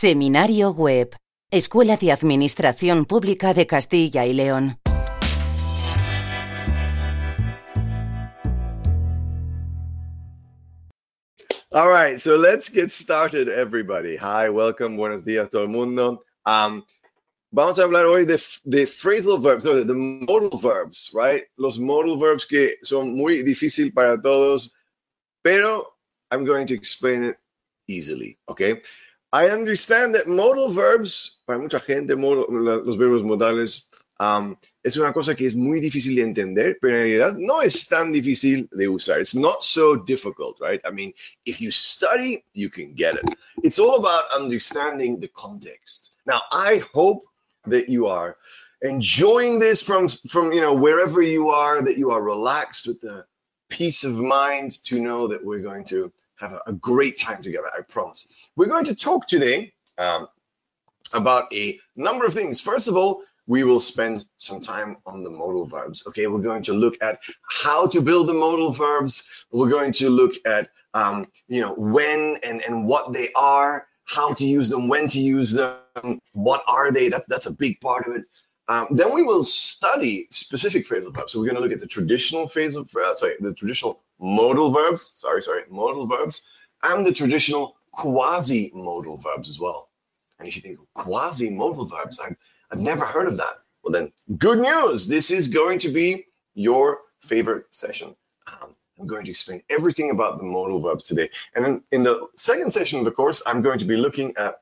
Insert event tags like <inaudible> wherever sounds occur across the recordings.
Seminario Web. Escuela de Administración Pública de Castilla y León. All right, so let's get started, everybody. Hi, welcome, buenos días, todo el mundo. Um, vamos a hablar hoy de, de phrasal verbs, no, de modal verbs, right? Los modal verbs que son muy difícil para todos, pero I'm going to explain it easily, okay? I understand that modal verbs, para mucha gente, modal, los verbos modales, um, es una cosa que es muy difícil de entender, pero en realidad no es tan difícil de usar. It's not so difficult, right? I mean, if you study, you can get it. It's all about understanding the context. Now, I hope that you are enjoying this from, from you know, wherever you are, that you are relaxed with the peace of mind to know that we're going to have a, a great time together, I promise. We're going to talk today um, about a number of things. First of all, we will spend some time on the modal verbs. Okay, we're going to look at how to build the modal verbs. We're going to look at um, you know when and and what they are, how to use them, when to use them, what are they. That's that's a big part of it. Um, then we will study specific phrasal verbs. So we're going to look at the traditional phrasal, uh, sorry, the traditional modal verbs. Sorry, sorry, modal verbs, and the traditional quasi-modal verbs as well. And if you think quasi-modal verbs, I've, I've never heard of that. Well, then, good news. This is going to be your favorite session. Um, I'm going to explain everything about the modal verbs today. And then in the second session of the course, I'm going to be looking at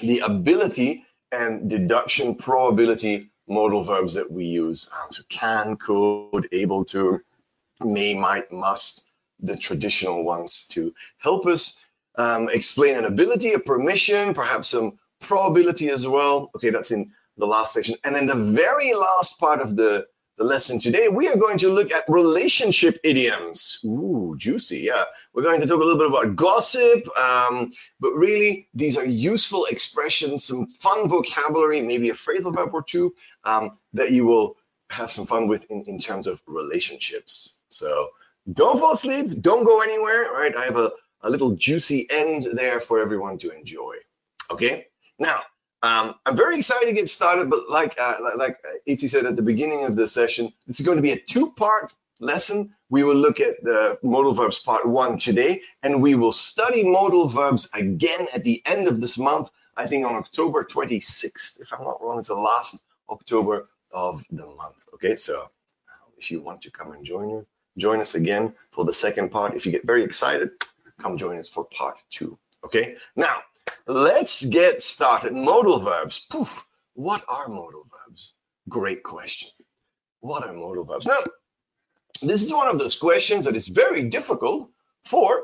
the ability and deduction probability modal verbs that we use. Um, so can, could, able to, may, might, must, the traditional ones to help us um, explain an ability, a permission, perhaps some probability as well. Okay, that's in the last section. And then the very last part of the, the lesson today, we are going to look at relationship idioms. Ooh, juicy, yeah. We're going to talk a little bit about gossip, um, but really these are useful expressions, some fun vocabulary, maybe a phrasal verb or two um, that you will have some fun with in, in terms of relationships. So don't fall asleep, don't go anywhere, all right? I have a, a little juicy end there for everyone to enjoy, okay? Now, um, I'm very excited to get started, but like uh, like Itzy said at the beginning of the session, this is going to be a two-part lesson. We will look at the modal verbs part one today, and we will study modal verbs again at the end of this month. I think on October 26th, if I'm not wrong, it's the last October of the month. Okay, so uh, if you want to come and join you, join us again for the second part. If you get very excited, come join us for part two. Okay, now Let's get started. Modal verbs. Poof. What are modal verbs? Great question. What are modal verbs? Now, this is one of those questions that is very difficult for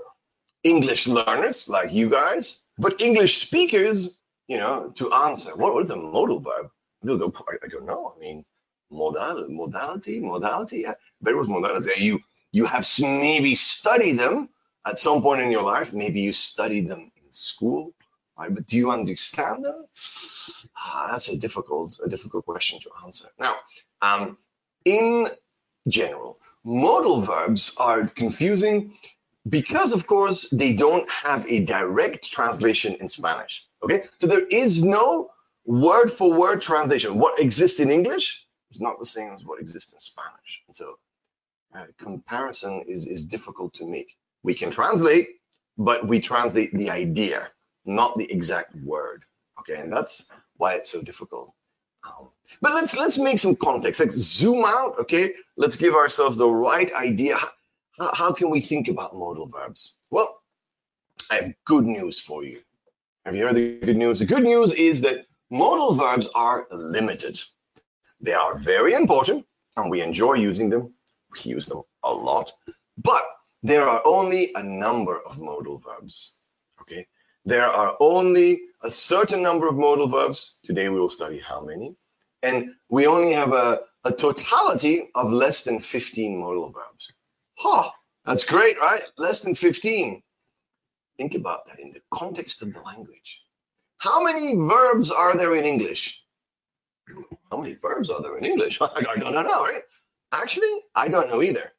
English learners like you guys, but English speakers, you know, to answer. What, what is a modal verb? They'll go, I, don't know. I mean, modal, modality, modality. Yeah. Verbos modality. You you have maybe studied them at some point in your life. Maybe you studied them in school right? But do you understand them? Ah, that's a difficult, a difficult question to answer. Now, um, in general, modal verbs are confusing because, of course, they don't have a direct translation in Spanish. Okay, so there is no word for word translation. What exists in English is not the same as what exists in Spanish. And so, uh, comparison is is difficult to make. We can translate, but we translate the idea not the exact word. Okay, and that's why it's so difficult. Um, but let's let's make some context. Like zoom out. Okay, let's give ourselves the right idea. How, how can we think about modal verbs? Well, I have good news for you. Have you heard the good news? The good news is that modal verbs are limited. They are very important, and we enjoy using them. We use them a lot, but there are only a number of modal verbs. Okay, there are only a certain number of modal verbs. Today we will study how many. And we only have a, a totality of less than 15 modal verbs. Huh, that's great, right? Less than 15. Think about that in the context of the language. How many verbs are there in English? How many verbs are there in English? <laughs> I don't know, right? Actually, I don't know either.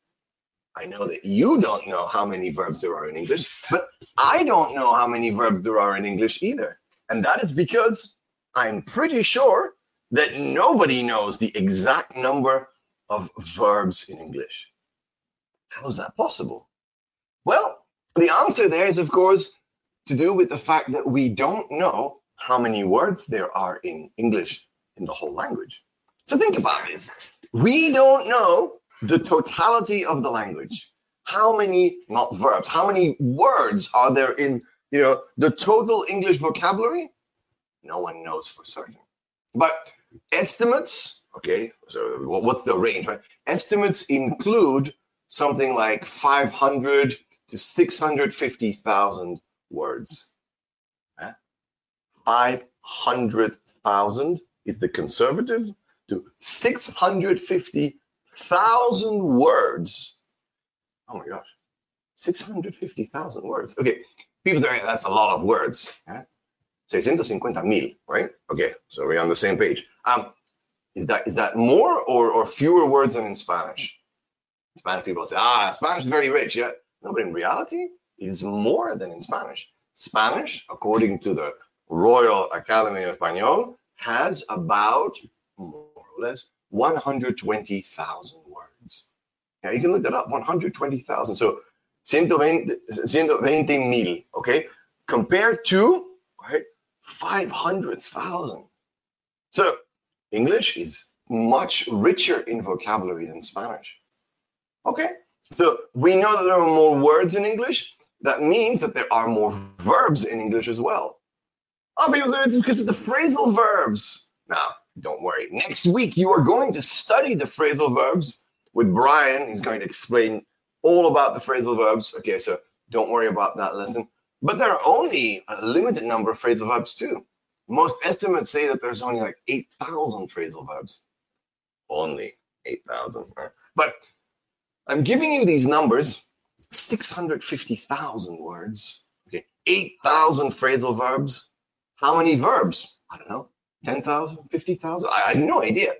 I know that you don't know how many verbs there are in English, but I don't know how many verbs there are in English either. And that is because I'm pretty sure that nobody knows the exact number of verbs in English. How is that possible? Well, the answer there is, of course, to do with the fact that we don't know how many words there are in English in the whole language. So think about this. We don't know the totality of the language. How many, not verbs, how many words are there in, you know, the total English vocabulary? No one knows for certain. But estimates, okay, so what's the range, right? Estimates include something like 500 to 650,000 words. 500,000 is the conservative to 650,000 words. Oh my gosh, 650,000 words. Okay, people say that's a lot of words. Eh? 650 mil, right? Okay, so we're on the same page. Um, is that is that more or, or fewer words than in Spanish? Spanish people say, ah, Spanish is very rich. Yeah, no, but in reality, it is more than in Spanish. Spanish, according to the Royal Academy of Español, has about more or less 120,000 words. Now you can look that up, 120,000. So 120, 120 mil, okay? Compared to, right, 500,000. So English is much richer in vocabulary than Spanish. Okay, so we know that there are more words in English. That means that there are more verbs in English as well. Ah, oh, because it's because of the phrasal verbs. Now, don't worry. Next week, you are going to study the phrasal verbs with Brian. He's going to explain all about the phrasal verbs. Okay, so don't worry about that lesson. But there are only a limited number of phrasal verbs too. Most estimates say that there's only like 8,000 phrasal verbs. Only 8,000. But I'm giving you these numbers 650,000 words, okay, 8,000 phrasal verbs. How many verbs? I don't know, 10,000, 50,000? I, have no idea.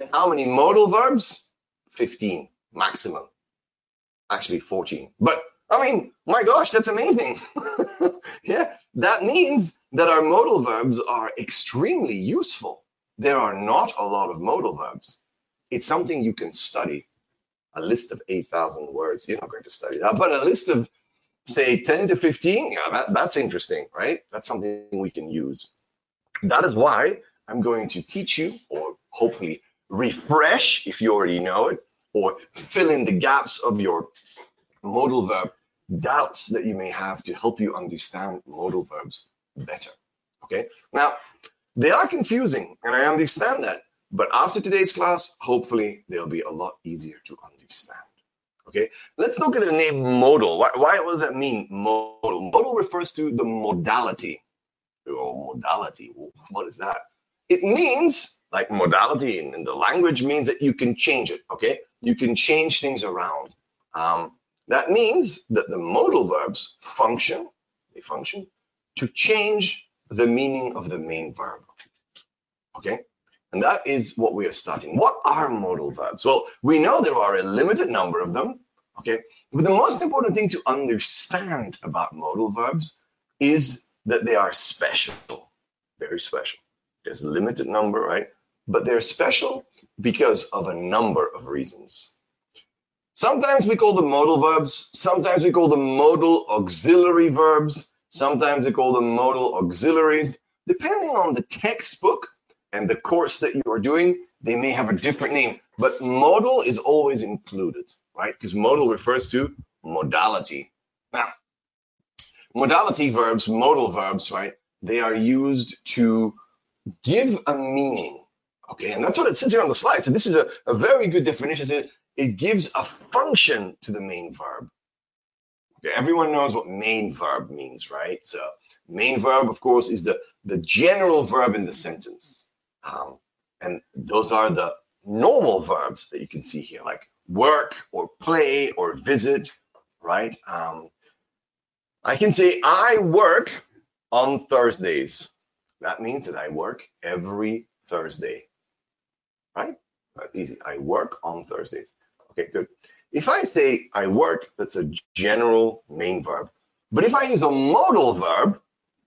And how many modal verbs? 15 maximum. Actually, 14. But I mean, my gosh, that's amazing. <laughs> yeah, that means that our modal verbs are extremely useful. There are not a lot of modal verbs. It's something you can study. A list of 8,000 words, you're not going to study that, but a list of, say, 10 to 15, yeah, that, that's interesting, right? That's something we can use. That is why I'm going to teach you, or hopefully refresh if you already know it, or fill in the gaps of your modal verb doubts that you may have to help you understand modal verbs better. Okay, now they are confusing, and I understand that. But after today's class, hopefully they'll be a lot easier to understand. Okay, let's look at the name modal. Why, why does that mean modal? Modal refers to the modality. Modality. What is that? It means, like modality in, in the language means that you can change it. Okay, you can change things around. Um, that means that the modal verbs function, they function to change the meaning of the main verb. Okay? And that is what we are studying. What are modal verbs? Well, we know there are a limited number of them. Okay? But the most important thing to understand about modal verbs is that they are special, very special. There's a limited number, right? But they're special because of a number of reasons. Sometimes we call them modal verbs. Sometimes we call them modal auxiliary verbs. Sometimes we call them modal auxiliaries. Depending on the textbook and the course that you are doing, they may have a different name. But modal is always included, right? Because modal refers to modality. Now, modality verbs, modal verbs, right? They are used to give a meaning. Okay, and that's what it says here on the slide. So this is a, a very good definition it gives a function to the main verb. Okay, everyone knows what main verb means, right? So main verb, of course, is the, the general verb in the sentence. Um, and those are the normal verbs that you can see here, like work or play or visit, right? Um, I can say I work on Thursdays. That means that I work every Thursday, right? Easy. I work on Thursdays. Okay, good. If I say I work, that's a general main verb. But if I use a modal verb,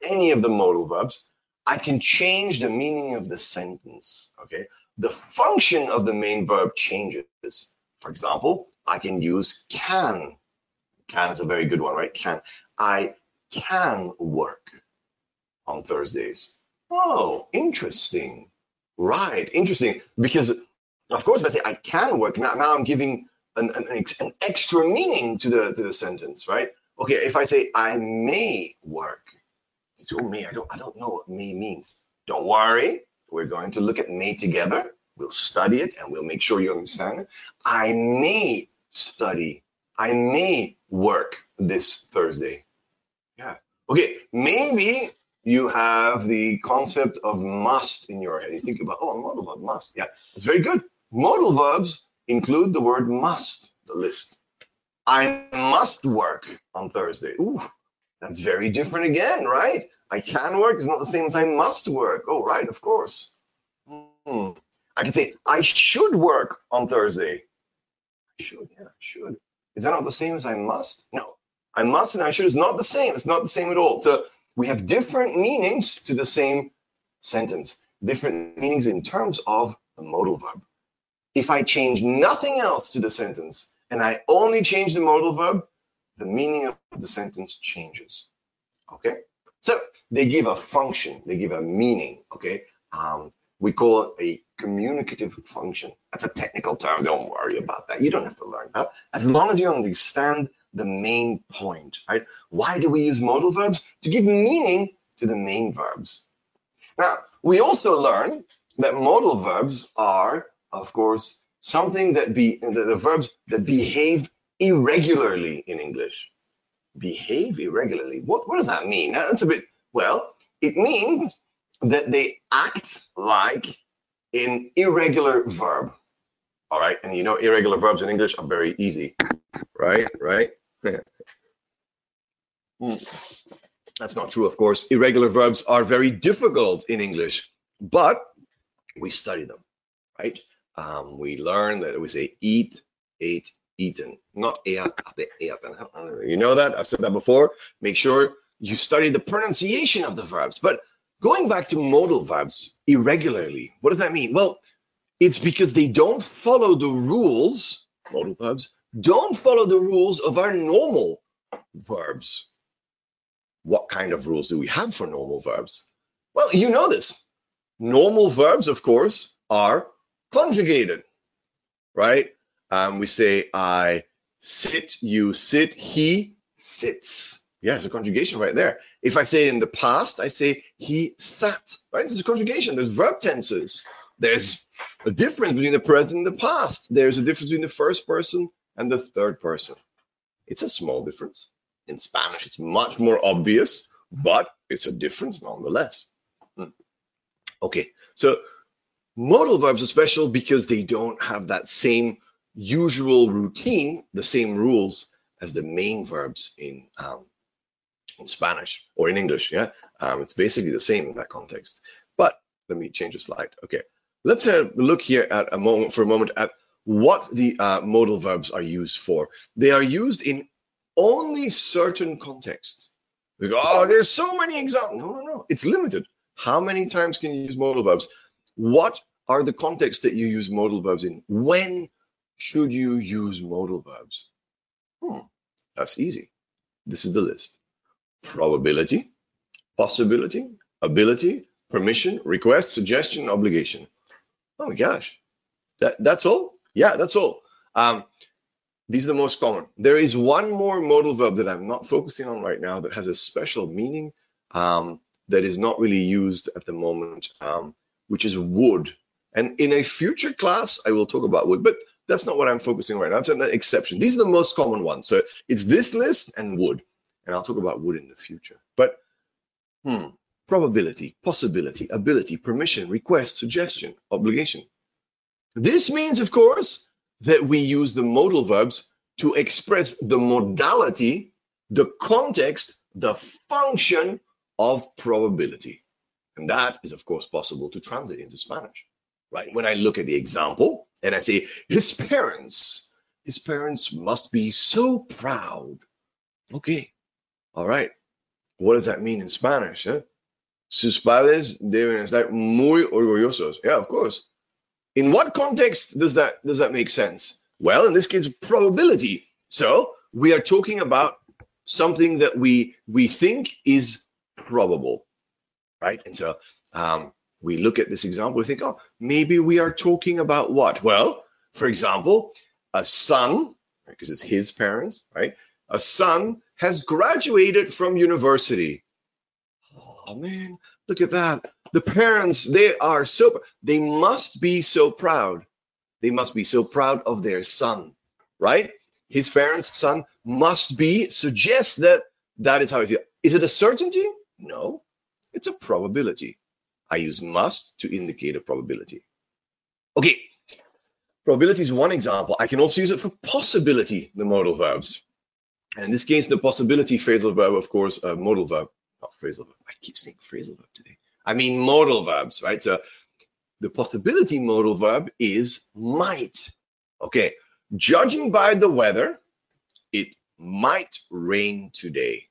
any of the modal verbs, I can change the meaning of the sentence, okay? The function of the main verb changes. For example, I can use can. Can is a very good one, right? Can. I can work on Thursdays. Oh, interesting. Right, interesting. Because, of course, if I say I can work, now, now I'm giving an, an, an extra meaning to the, to the sentence, right? Okay, if I say I may work, it's oh may, I don't I don't know what may means. Don't worry, we're going to look at may together. We'll study it and we'll make sure you understand it. I may study. I may work this Thursday. Yeah. Okay, maybe you have the concept of must in your head. You think about, oh, a modal verb must. Yeah, it's very good. Modal verbs include the word must, the list. I must work on Thursday. Ooh, that's very different again, right? I can work is not the same as I must work. Oh, right, of course. Hmm. I can say I should work on Thursday. I should, yeah, I should. Is that not the same as I must? No. I must and I should is not the same. It's not the same at all. So we have different meanings to the same sentence, different meanings in terms of the modal verb. If I change nothing else to the sentence and I only change the modal verb, the meaning of the sentence changes. Okay? So they give a function, they give a meaning. Okay? Um, we call it a communicative function. That's a technical term. Don't worry about that. You don't have to learn that. As long as you understand the main point, right? Why do we use modal verbs? To give meaning to the main verbs. Now, we also learn that modal verbs are, of course, something that be the, the verbs that behave irregularly in English. Behave irregularly. What, what does that mean? That's a bit, well, it means that they act like an irregular verb. All right. And you know, irregular verbs in English are very easy, right? Right? <laughs> Hmm. That's not true, of course. Irregular verbs are very difficult in English, but we study them, right? Um, we learn that we say eat, ate, eaten, not. You know that? I've said that before. Make sure you study the pronunciation of the verbs. But going back to modal verbs irregularly, what does that mean? Well, it's because they don't follow the rules, modal verbs, don't follow the rules of our normal verbs. What kind of rules do we have for normal verbs? Well, you know this. Normal verbs, of course, are conjugated, right? Um, we say I sit, you sit, he sits. Yeah, it's a conjugation right there. If I say in the past, I say he sat, right? It's a conjugation. There's verb tenses. There's a difference between the present and the past. There's a difference between the first person and the third person. It's a small difference. In Spanish, it's much more obvious, but it's a difference nonetheless. Hmm. Okay, so modal verbs are special because they don't have that same usual routine, the same rules as the main verbs in um, in Spanish or in English. Yeah, um, it's basically the same in that context. But let me change the slide. Okay, let's look here at a moment for a moment at what the uh, modal verbs are used for. They are used in only certain contexts. We go, oh, there's so many examples. No, no, no. It's limited. How many times can you use modal verbs? What are the contexts that you use modal verbs in? When should you use modal verbs? Hmm, that's easy. This is the list. Probability, possibility, ability, permission, request, suggestion, obligation. Oh my gosh. That, that's all? Yeah, that's all. Um, these are the most common. There is one more modal verb that I'm not focusing on right now that has a special meaning um, that is not really used at the moment, um, which is would. And in a future class, I will talk about would, but that's not what I'm focusing on right now. That's an exception. These are the most common ones. So it's this list and would. And I'll talk about would in the future. But hmm, probability, possibility, ability, permission, request, suggestion, obligation. This means, of course, that we use the modal verbs to express the modality, the context, the function of probability. And that is, of course, possible to translate into Spanish right? When I look at the example and I say, his parents, his parents must be so proud. Okay, all right. What does that mean in Spanish? Eh? Sus padres deben estar muy orgullosos. Yeah, of course. In what context does that does that make sense? Well, in this case, probability. So we are talking about something that we we think is probable, right? And so um, we look at this example, we think, oh, maybe we are talking about what? Well, for example, a son, because it's his parents, right? A son has graduated from university. Oh man, look at that. The parents, they are so, they must be so proud. They must be so proud of their son, right? His parents' son must be, suggests that that is how it feels. Is it a certainty? No, it's a probability. I use must to indicate a probability. Okay, probability is one example. I can also use it for possibility, the modal verbs. And this case, the possibility phrasal verb, of course, a modal verb, not phrasal verb. I keep saying phrasal verb today. I mean modal verbs, right? So the possibility modal verb is might. Okay, judging by the weather, it might rain today.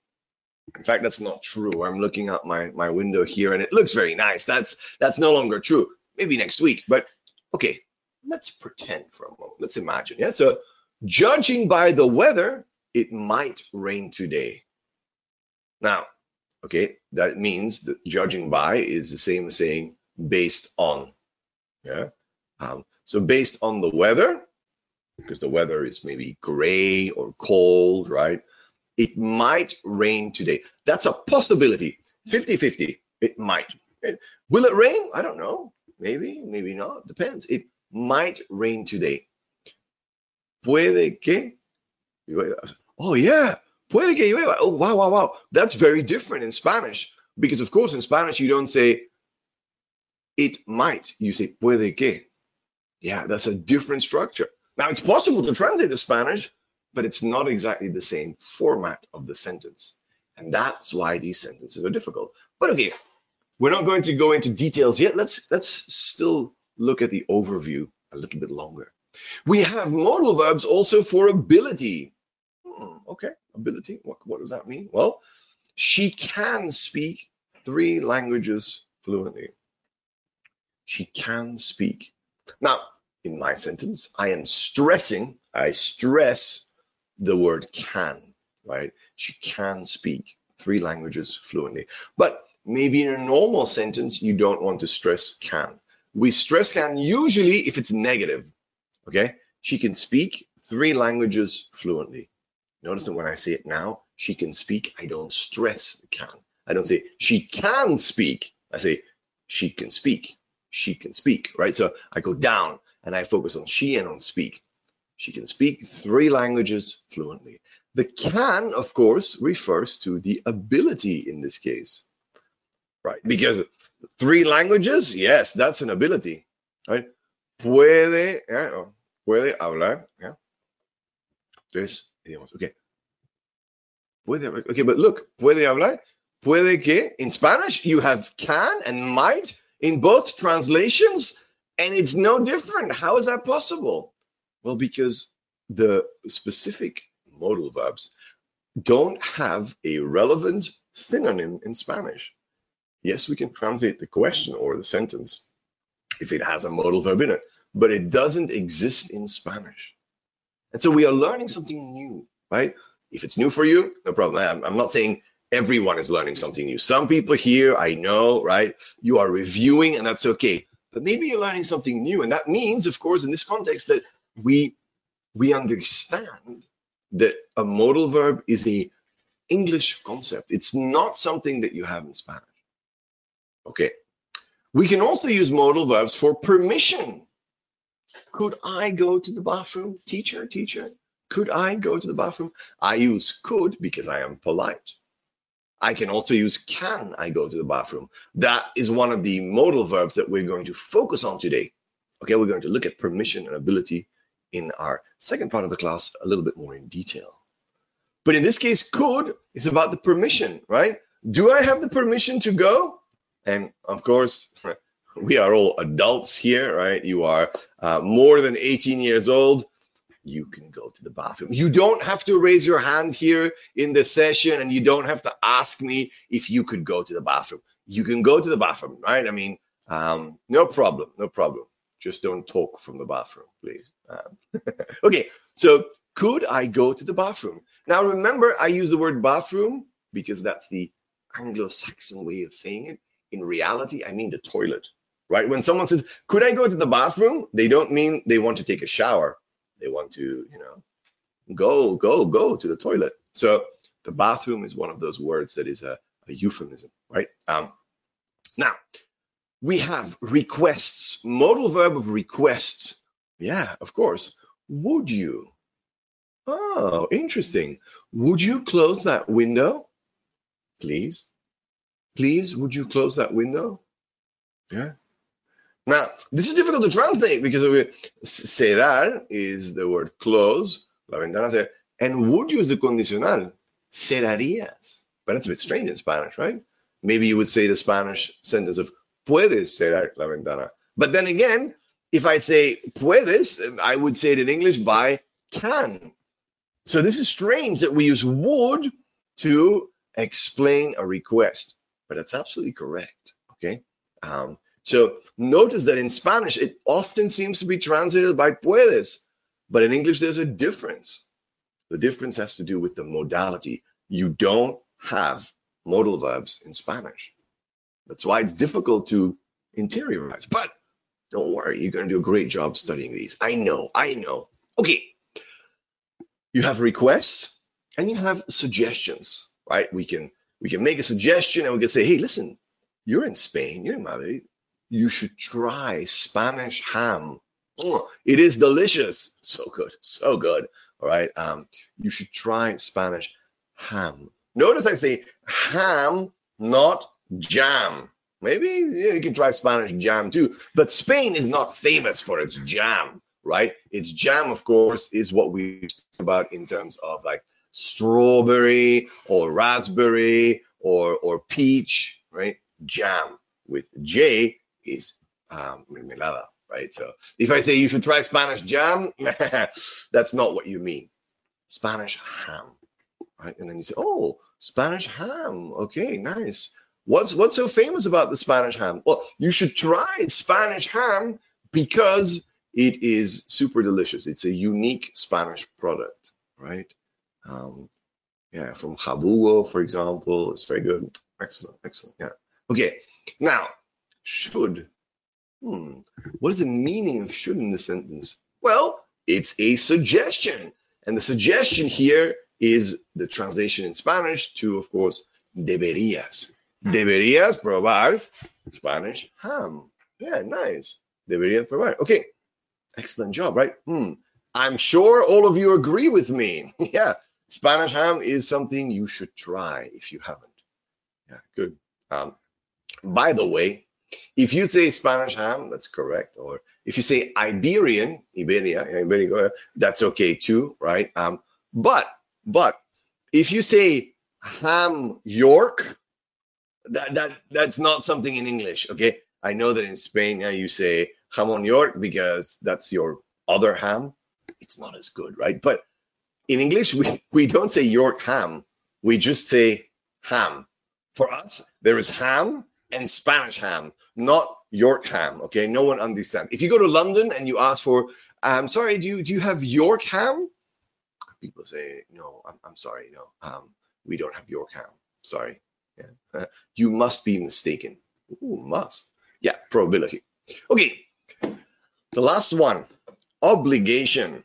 In fact, that's not true. I'm looking out my, my window here and it looks very nice. That's that's no longer true. Maybe next week, but okay, let's pretend for a moment. Let's imagine. Yeah. So judging by the weather, it might rain today. Now, okay, that means that judging by is the same as saying based on. Yeah. Um, so based on the weather, because the weather is maybe gray or cold, right? It might rain today. That's a possibility. 50 50. It might. Will it rain? I don't know. Maybe, maybe not. Depends. It might rain today. Puede que. Oh, yeah. Puede que llueva. Oh, wow, wow, wow. That's very different in Spanish. Because, of course, in Spanish, you don't say it might. You say puede que. Yeah, that's a different structure. Now, it's possible to translate to Spanish, but it's not exactly the same format of the sentence. And that's why these sentences are difficult. But okay, we're not going to go into details yet. Let's let's still look at the overview a little bit longer. We have modal verbs also for ability. Hmm, okay, ability. What, what does that mean? Well, she can speak three languages fluently. She can speak. Now, in my sentence, I am stressing, I stress the word can, right? She can speak three languages fluently. But maybe in a normal sentence, you don't want to stress can. We stress can usually if it's negative, okay? She can speak three languages fluently. Notice that when I say it now, she can speak, I don't stress the can. I don't say she can speak. I say she can speak. She can speak, right? So I go down and I focus on she and on speak. She can speak three languages fluently. The can, of course, refers to the ability in this case, right? Because three languages, yes, that's an ability, right? Puede, yeah, puede hablar, yeah. Tres idiomas, okay. Puede, okay, but look, puede hablar, puede que, in Spanish, you have can and might in both translations, and it's no different. How is that possible? Well, because the specific modal verbs don't have a relevant synonym in Spanish. Yes, we can translate the question or the sentence if it has a modal verb in it, but it doesn't exist in Spanish. And so we are learning something new, right? If it's new for you, no problem. I'm not saying everyone is learning something new. Some people here, I know, right? You are reviewing, and that's okay. But maybe you're learning something new. And that means, of course, in this context, that we we understand that a modal verb is a English concept. It's not something that you have in Spanish. Okay. We can also use modal verbs for permission. Could I go to the bathroom? Teacher, teacher, could I go to the bathroom? I use could because I am polite. I can also use can I go to the bathroom. That is one of the modal verbs that we're going to focus on today. Okay, we're going to look at permission and ability in our second part of the class a little bit more in detail. But in this case, could is about the permission, right? Do I have the permission to go? And of course, <laughs> we are all adults here, right? You are uh, more than 18 years old. you can go to the bathroom. You don't have to raise your hand here in the session and you don't have to ask me if you could go to the bathroom. You can go to the bathroom, right? I mean, um, no problem, no problem. Just don't talk from the bathroom, please. Um, <laughs> okay, so could I go to the bathroom? Now, remember, I use the word bathroom because that's the Anglo Saxon way of saying it. In reality, I mean the toilet, right? When someone says, Could I go to the bathroom? They don't mean they want to take a shower. They want to, you know, go, go, go to the toilet. So the bathroom is one of those words that is a, a euphemism, right? Um, now, we have requests, modal verb of requests. Yeah, of course. Would you? Oh, interesting. Would you close that window? Please. Please, would you close that window? Yeah. Now, this is difficult to translate because cerrar is the word close, la ventana se, and would is the condicional, cerrarías. But it's a bit strange in Spanish, right? Maybe you would say the Spanish sentence of puedes cerrar la ventana. But then again, if I say puedes, I would say it in English by can. So this is strange that we use would to explain a request, but that's absolutely correct. Okay. Um, so notice that in Spanish, it often seems to be translated by puedes, but in English, there's a difference. The difference has to do with the modality. You don't have modal verbs in Spanish. That's why it's difficult to interiorize. But don't worry, you're going to do a great job studying these. I know, I know. Okay, you have requests and you have suggestions, right? We can we can make a suggestion and we can say, hey, listen, you're in Spain, you're in Madrid, you should try Spanish ham. Oh, it is delicious, so good, so good. All right, um, you should try Spanish ham. Notice I say ham, not jam. Maybe you can try Spanish jam too, but Spain is not famous for its jam, right? Its jam, of course, is what we talk about in terms of like strawberry or raspberry or or peach, right? Jam with J is um, mermelada, right? So if I say you should try Spanish jam, <laughs> that's not what you mean. Spanish ham, right? And then you say, oh, Spanish ham. Okay, nice. What's what's so famous about the Spanish ham? Well, you should try Spanish ham because it is super delicious. It's a unique Spanish product, right? Um, yeah, from Jabugo, for example, it's very good. Excellent, excellent. Yeah. Okay. Now, should. Hmm. What is the meaning of should in this sentence? Well, it's a suggestion, and the suggestion here is the translation in Spanish to, of course, deberías. Deberías probar Spanish ham. Yeah, nice. Deberías probar. Okay, excellent job, right? Hmm. I'm sure all of you agree with me. <laughs> yeah, Spanish ham is something you should try if you haven't. Yeah, good. Um, by the way, if you say Spanish ham, that's correct. Or if you say Iberian, Iberia, Iberia, that's okay too, right? Um, but but if you say ham York, that that that's not something in English. Okay, I know that in Spain yeah, you say jamon York because that's your other ham. It's not as good, right? But in English, we, we don't say York ham. We just say ham. For us, there is ham and Spanish ham, not York ham. Okay, no one understands. If you go to London and you ask for, I'm um, sorry, do you do you have York ham? People say, no, I'm, I'm sorry, no, um, we don't have York ham. Sorry. Yeah. <laughs> you must be mistaken. Ooh, must. Yeah, probability. Okay, the last one, obligation.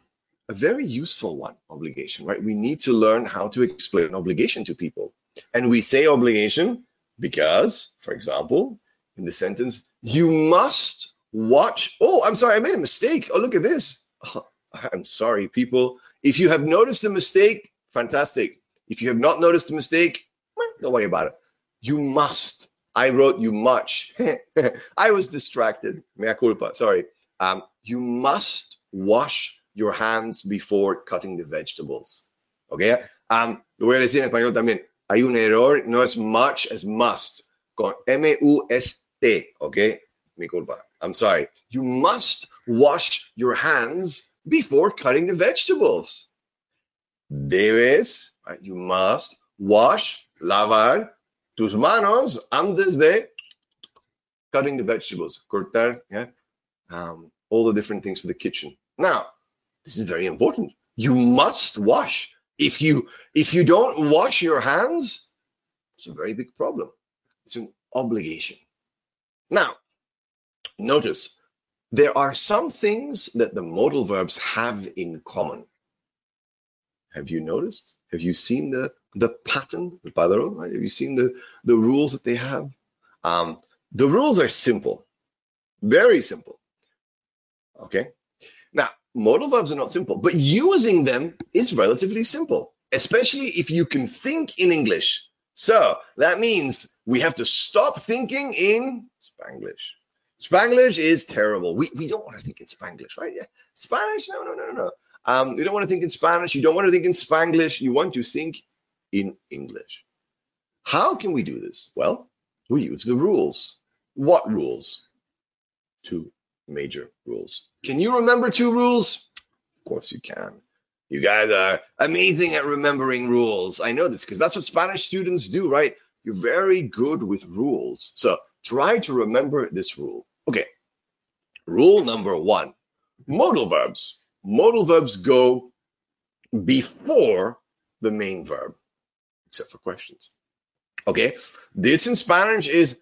A very useful one, obligation, right? We need to learn how to explain obligation to people. And we say obligation because, for example, in the sentence, you must watch. Oh, I'm sorry, I made a mistake. Oh, look at this. Oh, <laughs> I'm sorry, people. If you have noticed a mistake, fantastic. If you have not noticed a mistake, don't worry about it. You must. I wrote you much. <laughs> I was distracted. Mea culpa. Sorry. Um, you must wash your hands before cutting the vegetables. Okay. Um, lo voy a decir en español también. Hay un error, no es much, es must. Con M-U-S-T. Okay. Mi culpa. I'm sorry. You must wash your hands before cutting the vegetables. Debes, right, you must wash, lavar tus manos antes de cutting the vegetables. Cortar, yeah, um, all the different things for the kitchen. Now, this is very important. You must wash. If you if you don't wash your hands, it's a very big problem. It's an obligation. Now, notice there are some things that the modal verbs have in common. Have you noticed? Have you seen the the pattern, By the padrón? Right? Have you seen the the rules that they have? Um, the rules are simple, very simple. Okay. Modal verbs are not simple, but using them is relatively simple, especially if you can think in English. So that means we have to stop thinking in Spanglish. Spanglish is terrible. We, we don't want to think in Spanglish, right? Yeah. Spanish? No, no, no, no, no. Um, you don't want to think in Spanish. You don't want to think in Spanglish. You want to think in English. How can we do this? Well, we use the rules. What rules? Two major rules. Can you remember two rules? Of course you can. You guys are amazing at remembering rules. I know this because that's what Spanish students do, right? You're very good with rules. So try to remember this rule. Okay. Rule number one modal verbs. Modal verbs go before the main verb, except for questions. Okay. This in Spanish is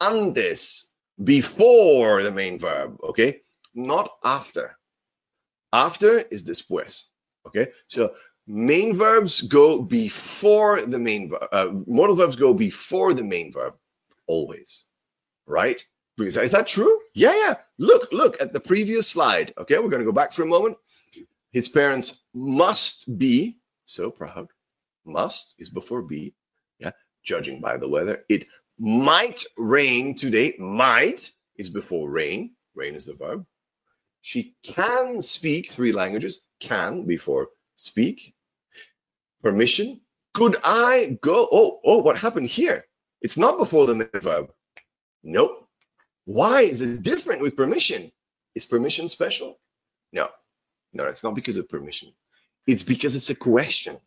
antes, before the main verb. Okay. Not after. After is después. Okay, so main verbs go before the main verb. Uh, modal verbs go before the main verb always, right? Because is that true? Yeah, yeah. Look, look at the previous slide. Okay, we're going to go back for a moment. His parents must be so proud. Must is before be. Yeah, judging by the weather. It might rain today. Might is before rain. Rain is the verb. She can speak three languages can before speak. Permission. Could I go? Oh, oh, what happened here? It's not before the verb. Nope. Why is it different with permission? Is permission special? No, no, it's not because of permission. It's because it's a question,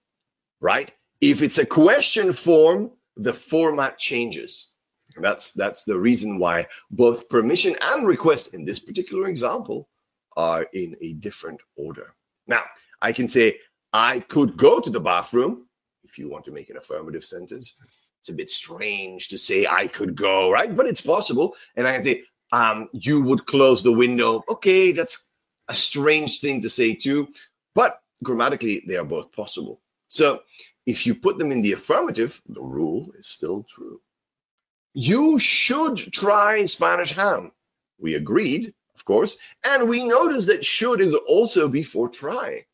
right? If it's a question form, the format changes. That's that's the reason why both permission and request in this particular example are in a different order. Now, I can say, I could go to the bathroom if you want to make an affirmative sentence. It's a bit strange to say I could go, right? But it's possible. And I can say, um, you would close the window. Okay, that's a strange thing to say too, but grammatically, they are both possible. So if you put them in the affirmative, the rule is still true. You should try Spanish ham. We agreed of course. And we notice that should is also before try.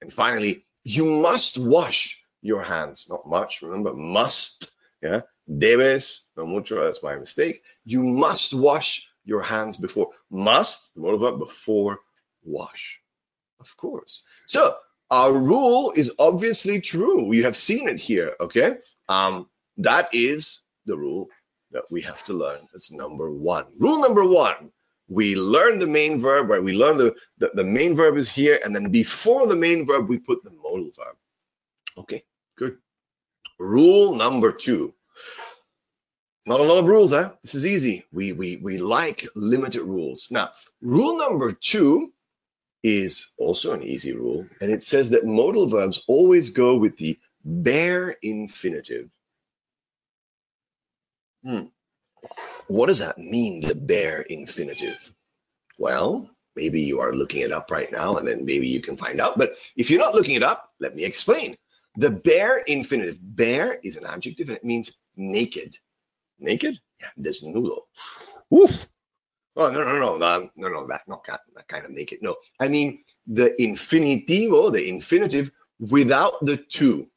And finally, you must wash your hands. Not much, remember, must. Yeah, debes, no mucho, that's my mistake. You must wash your hands before. Must, the modal verb, before wash. Of course. So our rule is obviously true. We have seen it here, okay? Um, that is the rule that we have to learn. That's number one. Rule number one we learn the main verb, right? We learn the, the, the main verb is here, and then before the main verb, we put the modal verb. Okay, good. Rule number two. Not a lot of rules, huh? This is easy. We we we like limited rules. Now, rule number two is also an easy rule, and it says that modal verbs always go with the bare infinitive. Hmm. What does that mean, the bare infinitive? Well, maybe you are looking it up right now and then maybe you can find out. But if you're not looking it up, let me explain. The bare infinitive, bare is an adjective and it means naked. Naked? Yeah, desnudo. Oof. Oh, no, no, no, no, no, no, that, not that, kind of naked. No, I mean the infinitivo, the infinitive without the to.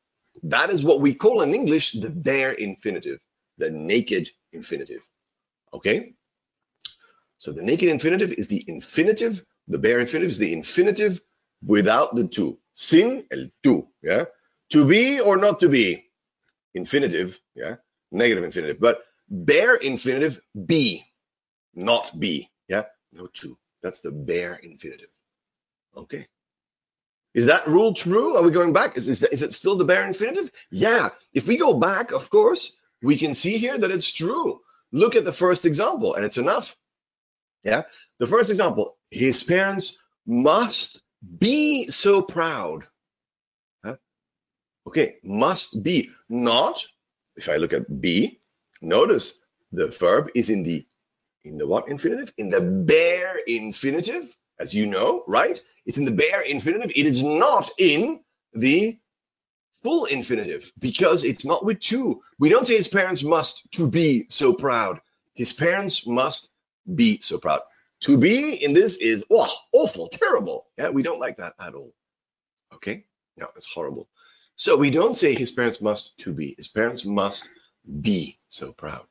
That is what we call in English the bare infinitive, the naked infinitive. Okay? So the naked infinitive is the infinitive, the bare infinitive is the infinitive without the to. Sin el tu, yeah? To be or not to be, infinitive, yeah? Negative infinitive. But bare infinitive, be, not be, yeah? No to. That's the bare infinitive. Okay. Is that rule true? Are we going back? Is, is, that, is it still the bare infinitive? Yeah. If we go back, of course, we can see here that it's true. Look at the first example, and it's enough. Yeah. The first example, his parents must be so proud. Huh? Okay, must be. Not, if I look at be, notice the verb is in the in the what infinitive? In the bare infinitive, as you know, right? It's in the bare infinitive. It is not in the full infinitive because it's not with to. We don't say his parents must to be so proud. His parents must be so proud. To be in this is oh, awful, terrible. Yeah, we don't like that at all. Okay, no, it's horrible. So we don't say his parents must to be. His parents must be so proud.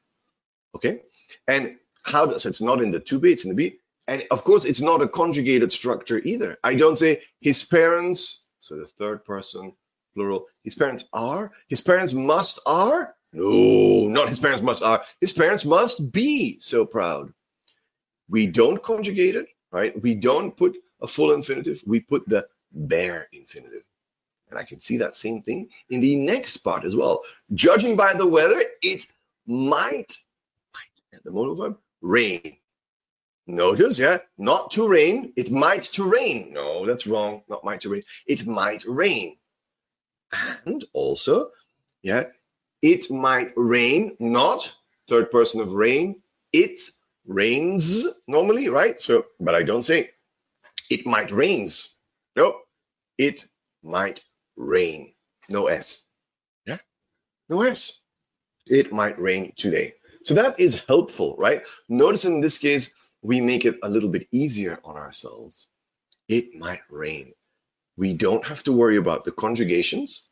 Okay, and how does so it's not in the to be, it's in the b. And of course, it's not a conjugated structure either. I don't say his parents, so the third person plural. His parents are. His parents must are. No, not his parents must are. His parents must be so proud. We don't conjugate it, right? We don't put a full infinitive. We put the bare infinitive. And I can see that same thing in the next part as well. Judging by the weather, it might, might the modal verb, rain. Notice, yeah, not to rain, it might to rain. No, that's wrong, not might to rain. It might rain. And also, yeah, it might rain, not third person of rain, it rains normally, right? So, but I don't say it might rains. No, it might rain. No S. Yeah, no S. It might rain today. So that is helpful, right? Notice in this case, we make it a little bit easier on ourselves. It might rain. We don't have to worry about the conjugations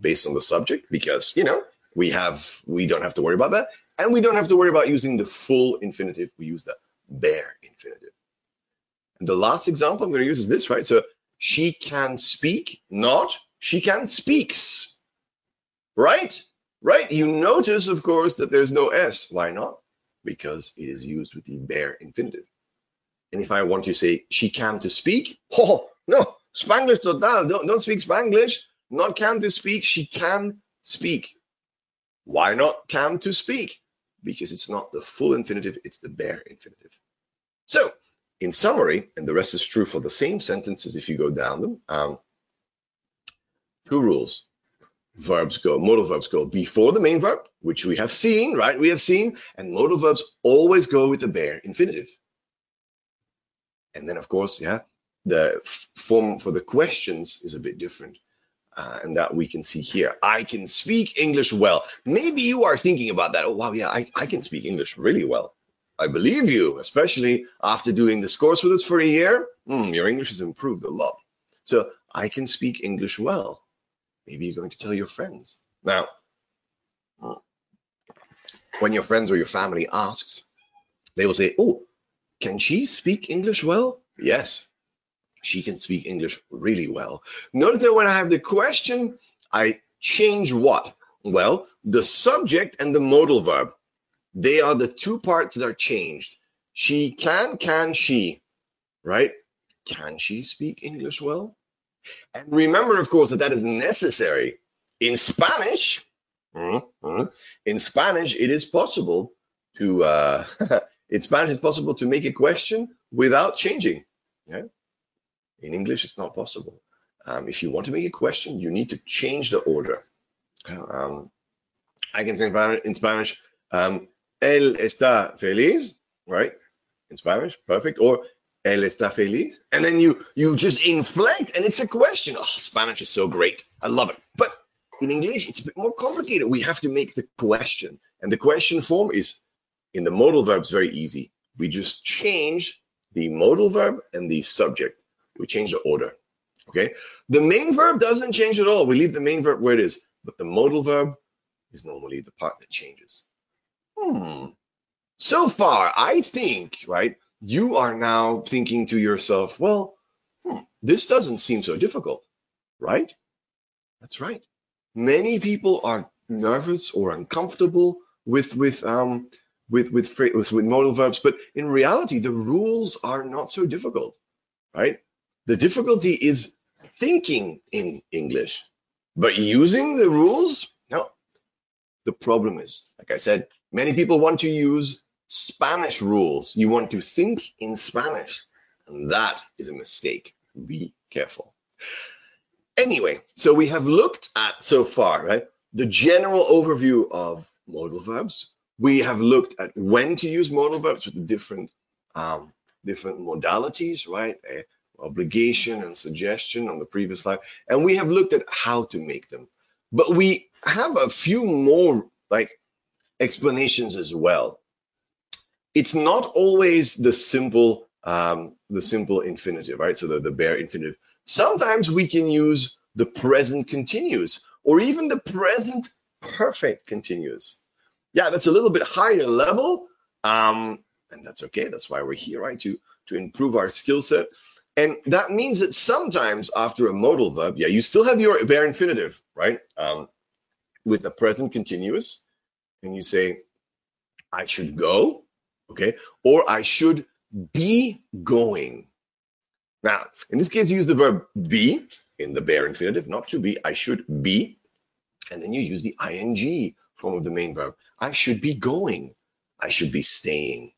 based on the subject because, you know, we have, we don't have to worry about that. And we don't have to worry about using the full infinitive. We use the bare infinitive. And the last example I'm going to use is this, right? So she can speak, not she can speaks. Right? Right? You notice, of course, that there's no S. Why not? because it is used with the bare infinitive. And if I want to say she came to speak, <laughs> oh no, Spanglish total, don't, don't speak Spanglish, not can to speak, she can speak. Why not can to speak? Because it's not the full infinitive, it's the bare infinitive. So, in summary, and the rest is true for the same sentences if you go down them, um, two rules verbs go, modal verbs go before the main verb, which we have seen, right? We have seen, and modal verbs always go with the bare infinitive. And then, of course, yeah, the form for the questions is a bit different. Uh, and that we can see here. I can speak English well. Maybe you are thinking about that. Oh, wow, yeah, I, I can speak English really well. I believe you, especially after doing this course with us for a year. Mm, your English has improved a lot. So I can speak English well. Maybe you're going to tell your friends. Now, when your friends or your family asks, they will say, Oh, can she speak English well? Yes, she can speak English really well. Notice that when I have the question, I change what? Well, the subject and the modal verb. They are the two parts that are changed. She can, can she, right? Can she speak English well? And remember, of course, that that is necessary. In Spanish, mm-hmm, in Spanish, it is possible to, uh, <laughs> in Spanish, it's possible to make a question without changing. Yeah? In English, it's not possible. Um, if you want to make a question, you need to change the order. Um, I can say in Spanish, um, él está feliz, right? In Spanish, perfect. Or él está feliz. And then you you just inflect and it's a question. Oh, Spanish is so great. I love it. But in English, it's a bit more complicated. We have to make the question. And the question form is in the modal verbs very easy. We just change the modal verb and the subject. We change the order. Okay. The main verb doesn't change at all. We leave the main verb where it is. But the modal verb is normally the part that changes. Hmm. So far, I think, right, you are now thinking to yourself, well, hmm, this doesn't seem so difficult, right? That's right. Many people are nervous or uncomfortable with with um with with with, with modal verbs, but in reality, the rules are not so difficult, right? The difficulty is thinking in English, but using the rules, no. The problem is, like I said, many people want to use Spanish rules. You want to think in Spanish, and that is a mistake. Be careful. Anyway, so we have looked at so far, right, the general overview of modal verbs. We have looked at when to use modal verbs with the different um, different modalities, right? Obligation and suggestion on the previous slide, and we have looked at how to make them. But we have a few more like explanations as well. It's not always the simple um, the simple infinitive, right? So the, the bare infinitive. Sometimes we can use the present continuous or even the present perfect continuous. Yeah, that's a little bit higher level, um, and that's okay. That's why we're here, right? To to improve our skill set. And that means that sometimes after a modal verb, yeah, you still have your bare infinitive, right? Um, with the present continuous, and you say, I should go, okay, or I should be going. Now, in this case, you use the verb be in the bare infinitive, not to be, I should be. And then you use the ing form of the main verb. I should be going. I should be staying.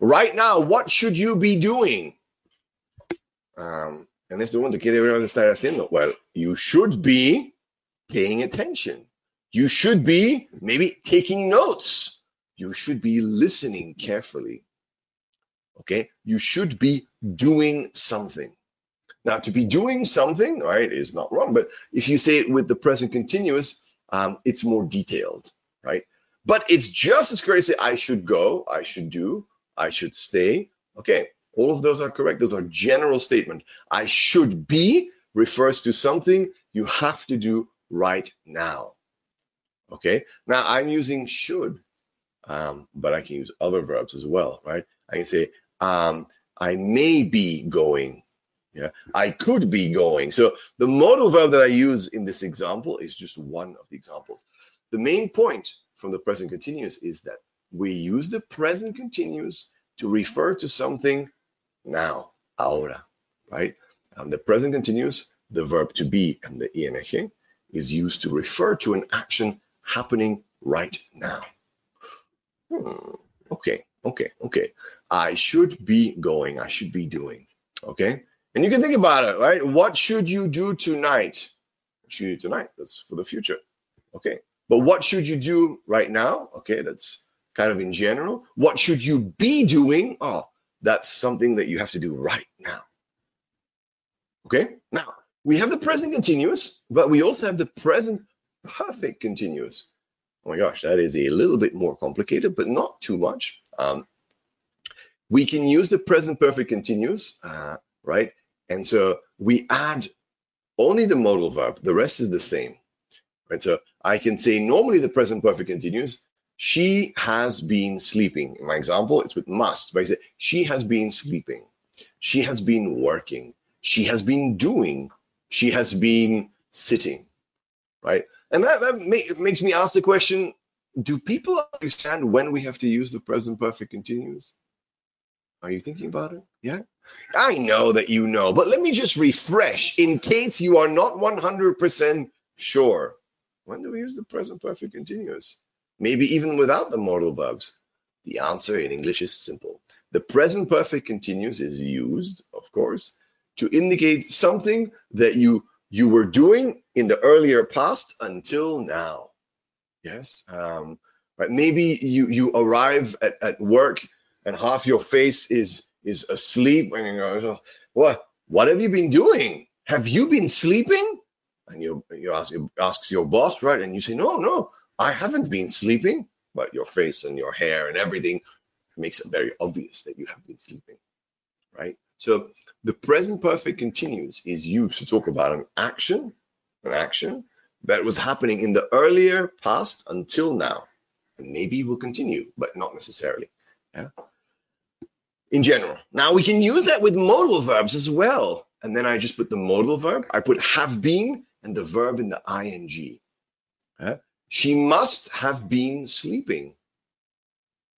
Right now, what should you be doing? Um, en este momento, ¿qué deberíamos estar haciendo? Well, you should be paying attention. You should be maybe taking notes. You should be listening carefully. Okay, you should be doing something. Now, to be doing something, right, is not wrong, but if you say it with the present continuous, um, it's more detailed, right? But it's just as correct to say, I should go, I should do, I should stay. Okay, all of those are correct. Those are general statement. I should be refers to something you have to do right now. Okay, now I'm using should, um, but I can use other verbs as well, right? I can say, um, I may be going. Yeah, I could be going. So the modal verb that I use in this example is just one of the examples. The main point from the present continuous is that we use the present continuous to refer to something now, ahora, right? Um, the present continuous, the verb to be and the ing is used to refer to an action happening right now. Hmm, okay, okay, okay. I should be going, I should be doing, okay? And you can think about it, right? What should you do tonight? What should you do tonight? That's for the future, okay? But what should you do right now? Okay, that's kind of in general. What should you be doing? Oh, that's something that you have to do right now. Okay, now we have the present continuous, but we also have the present perfect continuous. Oh my gosh, that is a little bit more complicated, but not too much. Um, we can use the present perfect continuous, uh, right? And so we add only the modal verb, the rest is the same, right? So I can say normally the present perfect continuous, she has been sleeping. In my example, it's with must, but I say she has been sleeping. She has been working. She has been doing. She has been sitting, right? And that, that make, makes me ask the question, do people understand when we have to use the present perfect continuous? Are you thinking about it? Yeah? I know that you know, but let me just refresh in case you are not 100% sure. When do we use the present perfect continuous? Maybe even without the modal verbs? The answer in English is simple. The present perfect continuous is used, of course, to indicate something that you you were doing in the earlier past until now. Yes. Um, right. Maybe you you arrive at, at work and half your face is is asleep and you go, what what have you been doing? Have you been sleeping? And you you ask you asks your boss, right? And you say, no, no, I haven't been sleeping. But your face and your hair and everything makes it very obvious that you have been sleeping, right? So the present perfect continuous is used to talk about an action, an action that was happening in the earlier past until now, and maybe will continue, but not necessarily. Yeah in general. Now we can use that with modal verbs as well. And then I just put the modal verb. I put have been and the verb in the ing. She must have been sleeping.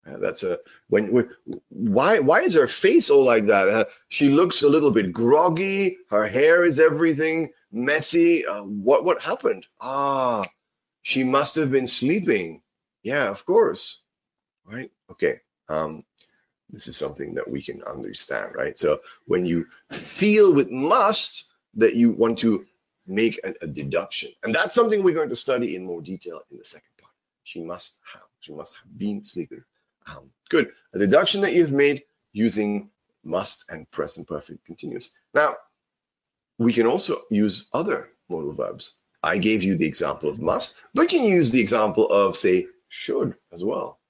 Uh, that's a when, when why why is her face all like that? Uh, she looks a little bit groggy. Her hair is everything messy. Uh, what what happened? Ah, she must have been sleeping. Yeah, of course. Right. Okay. Um, this is something that we can understand, right? So when you feel with must that you want to make a, a deduction, and that's something we're going to study in more detail in the second part. She must have. She must have been sleeping. Um, good. A deduction that you've made using must and present perfect continuous. Now, we can also use other modal verbs. I gave you the example of must, but you can use the example of, say, should as well.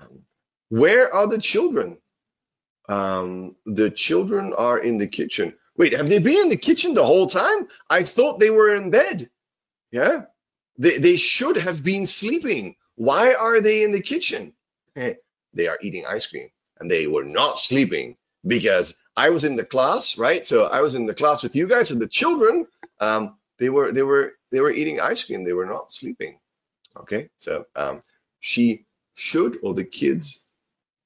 Um, where are the children? Um, the children are in the kitchen. Wait, have they been in the kitchen the whole time? I thought they were in bed. Yeah. They, they should have been sleeping. Why are they in the kitchen? They are eating ice cream and they were not sleeping because I was in the class, right? So I was in the class with you guys and the children, um, they were they were they were eating ice cream. They were not sleeping. Okay, so um, she should or the kids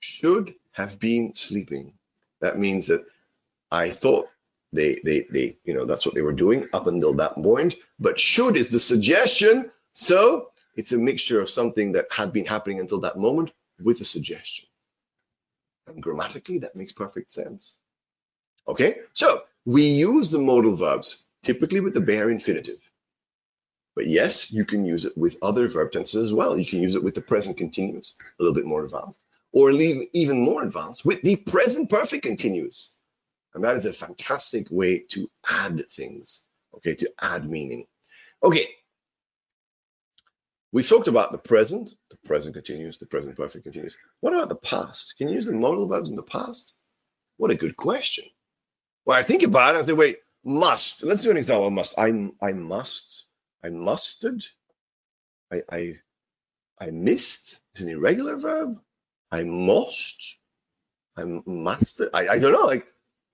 should have been sleeping. That means that I thought they they they you know that's what they were doing up until that point. But should is the suggestion. So it's a mixture of something that had been happening until that moment with a suggestion. And grammatically, that makes perfect sense. Okay, so we use the modal verbs typically with the bare infinitive. But yes, you can use it with other verb tenses as well. You can use it with the present continuous, a little bit more advanced, or even more advanced with the present perfect continuous. And that is a fantastic way to add things, okay, to add meaning. Okay, we talked about the present, the present continuous, the present perfect continuous. What about the past? Can you use the modal verbs in the past? What a good question. When I think about it, I say, wait, must. Let's do an example of must. I I must. I musted. I I I missed. It's an irregular verb. I must. I must. I, I don't know. Like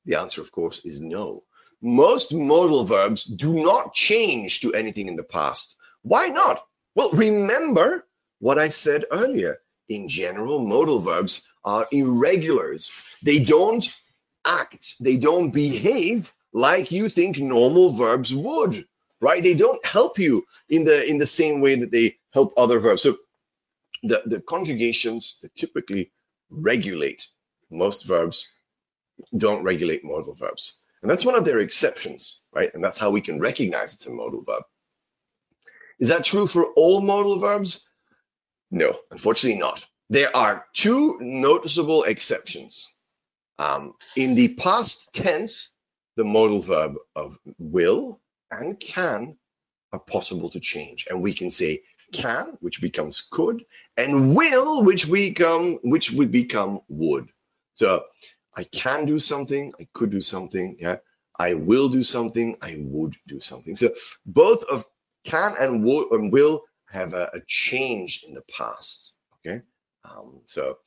the answer, of course, is no. Most modal verbs do not change to anything in the past. Why not? Well, remember what I said earlier. In general, modal verbs are irregulars. They don't act, they don't behave like you think normal verbs would, right? They don't help you in the in the same way that they help other verbs. So the, the conjugations that typically regulate most verbs don't regulate modal verbs. And that's one of their exceptions, right? And that's how we can recognize it's a modal verb. Is that true for all modal verbs? No, unfortunately not. There are two noticeable exceptions. Um, in the past tense, the modal verb of will and can are possible to change. And we can say can, which becomes could, and will, which become which would become would. So I can do something, I could do something, yeah. I will do something, I would do something. So both of can and will, and will have a, a, change in the past. Okay, um, so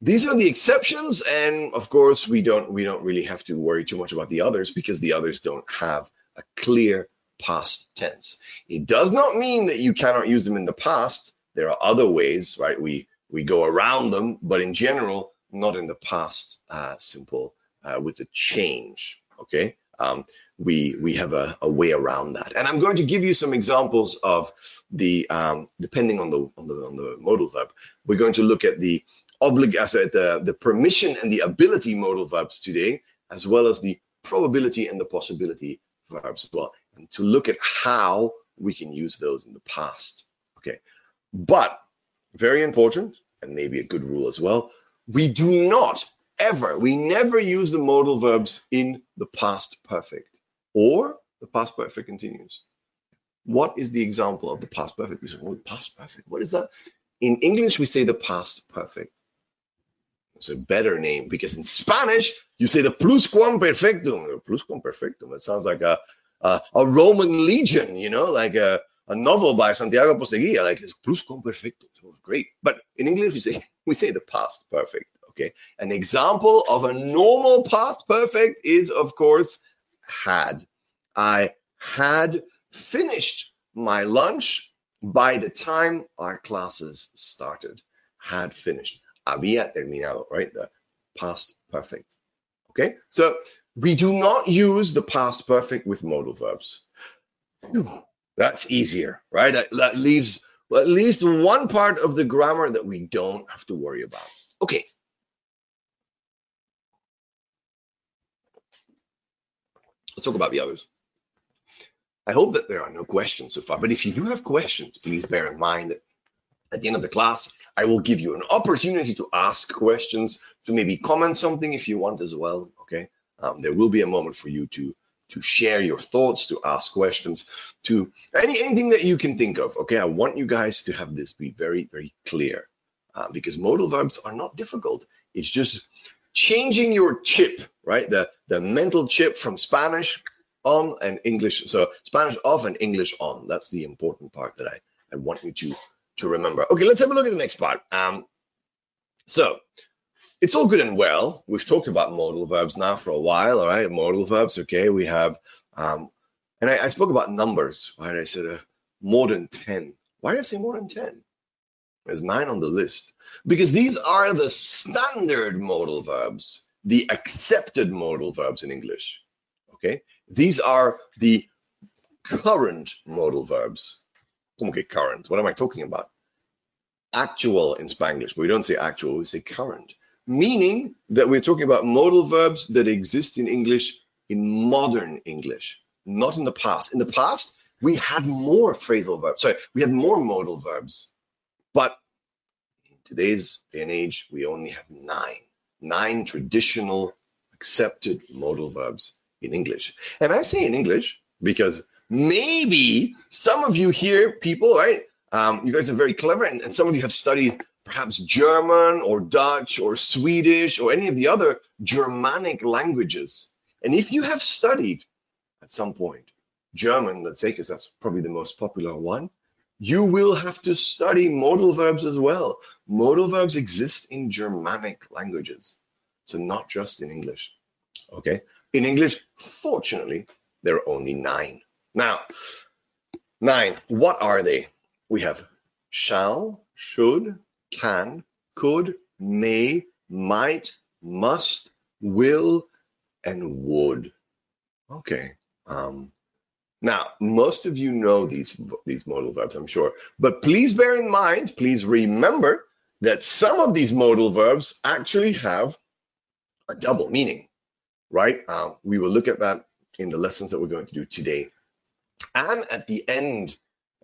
these are the exceptions, and of course we don't we don't really have to worry too much about the others because the others don't have a clear past tense. It does not mean that you cannot use them in the past. There are other ways, right? We we go around them, but in general, not in the past uh, simple uh, with the change. Okay, um, we we have a, a, way around that. And I'm going to give you some examples of the um, depending on the on the on the modal verb. We're going to look at the oblig the the permission and the ability modal verbs today, as well as the probability and the possibility verbs as well, and to look at how we can use those in the past. Okay, but very important and maybe a good rule as well. We do not ever, we never use the modal verbs in the past perfect or the past perfect continuous. What is the example of the past perfect? We say, well, past perfect. What is that? In English, we say the past perfect. It's a better name because in Spanish, you say the pluscuamperfectum. Pluscuamperfectum. It sounds like a, a, a Roman legion, you know, like a, a novel by Santiago Posteguillo, like it's pluscuamperfectum. Great. But in English, we say <laughs> we say the past perfect. Okay. An example of a normal past perfect is, of course, had. I had finished my lunch by the time our classes started. had finished. Había terminado, right? The past perfect. Okay, so we do not use the past perfect with modal verbs. That's easier, right? That, that leaves at least one part of the grammar that we don't have to worry about. Okay. Let's talk about the others. I hope that there are no questions so far, but if you do have questions, please bear in mind that at the end of the class, I will give you an opportunity to ask questions, to maybe comment something if you want as well, okay? Um, there will be a moment for you to to share your thoughts, to ask questions, to any anything that you can think of. Okay, I want you guys to have this be very very clear uh, because modal verbs are not difficult. It's just changing your chip, right? The the mental chip from Spanish on and English. So Spanish off and English on. That's the important part that I I want you to to remember. Okay, let's have a look at the next part. Um, so it's all good and well. We've talked about modal verbs now for a while, all right? Modal verbs, okay. We have, um, and I, I spoke about numbers, right? I said uh, more than 10. Why did I say more than 10? There's nine on the list because these are the standard modal verbs, the accepted modal verbs in English, okay? These are the current modal verbs. Okay, current. What am I talking about? Actual in Spanglish, but we don't say actual, we say current meaning that we're talking about modal verbs that exist in English in modern English, not in the past. In the past, we had more phrasal verbs. Sorry, we had more modal verbs. But in today's day and age, we only have nine, nine traditional accepted modal verbs in English. And I say in English because maybe some of you here, people, right? Um, you guys are very clever, and, and some of you have studied perhaps German or Dutch or Swedish or any of the other Germanic languages. And if you have studied at some point German, let's say, because that's probably the most popular one, you will have to study modal verbs as well. Modal verbs exist in Germanic languages, so not just in English. Okay, in English, fortunately, there are only nine. Now, nine, what are they? We have shall, should, can, could, may, might, must, will, and would. Okay. Um, now, most of you know these, these modal verbs, I'm sure, but please bear in mind, please remember that some of these modal verbs actually have a double meaning, right? Uh, we will look at that in the lessons that we're going to do today. And at the end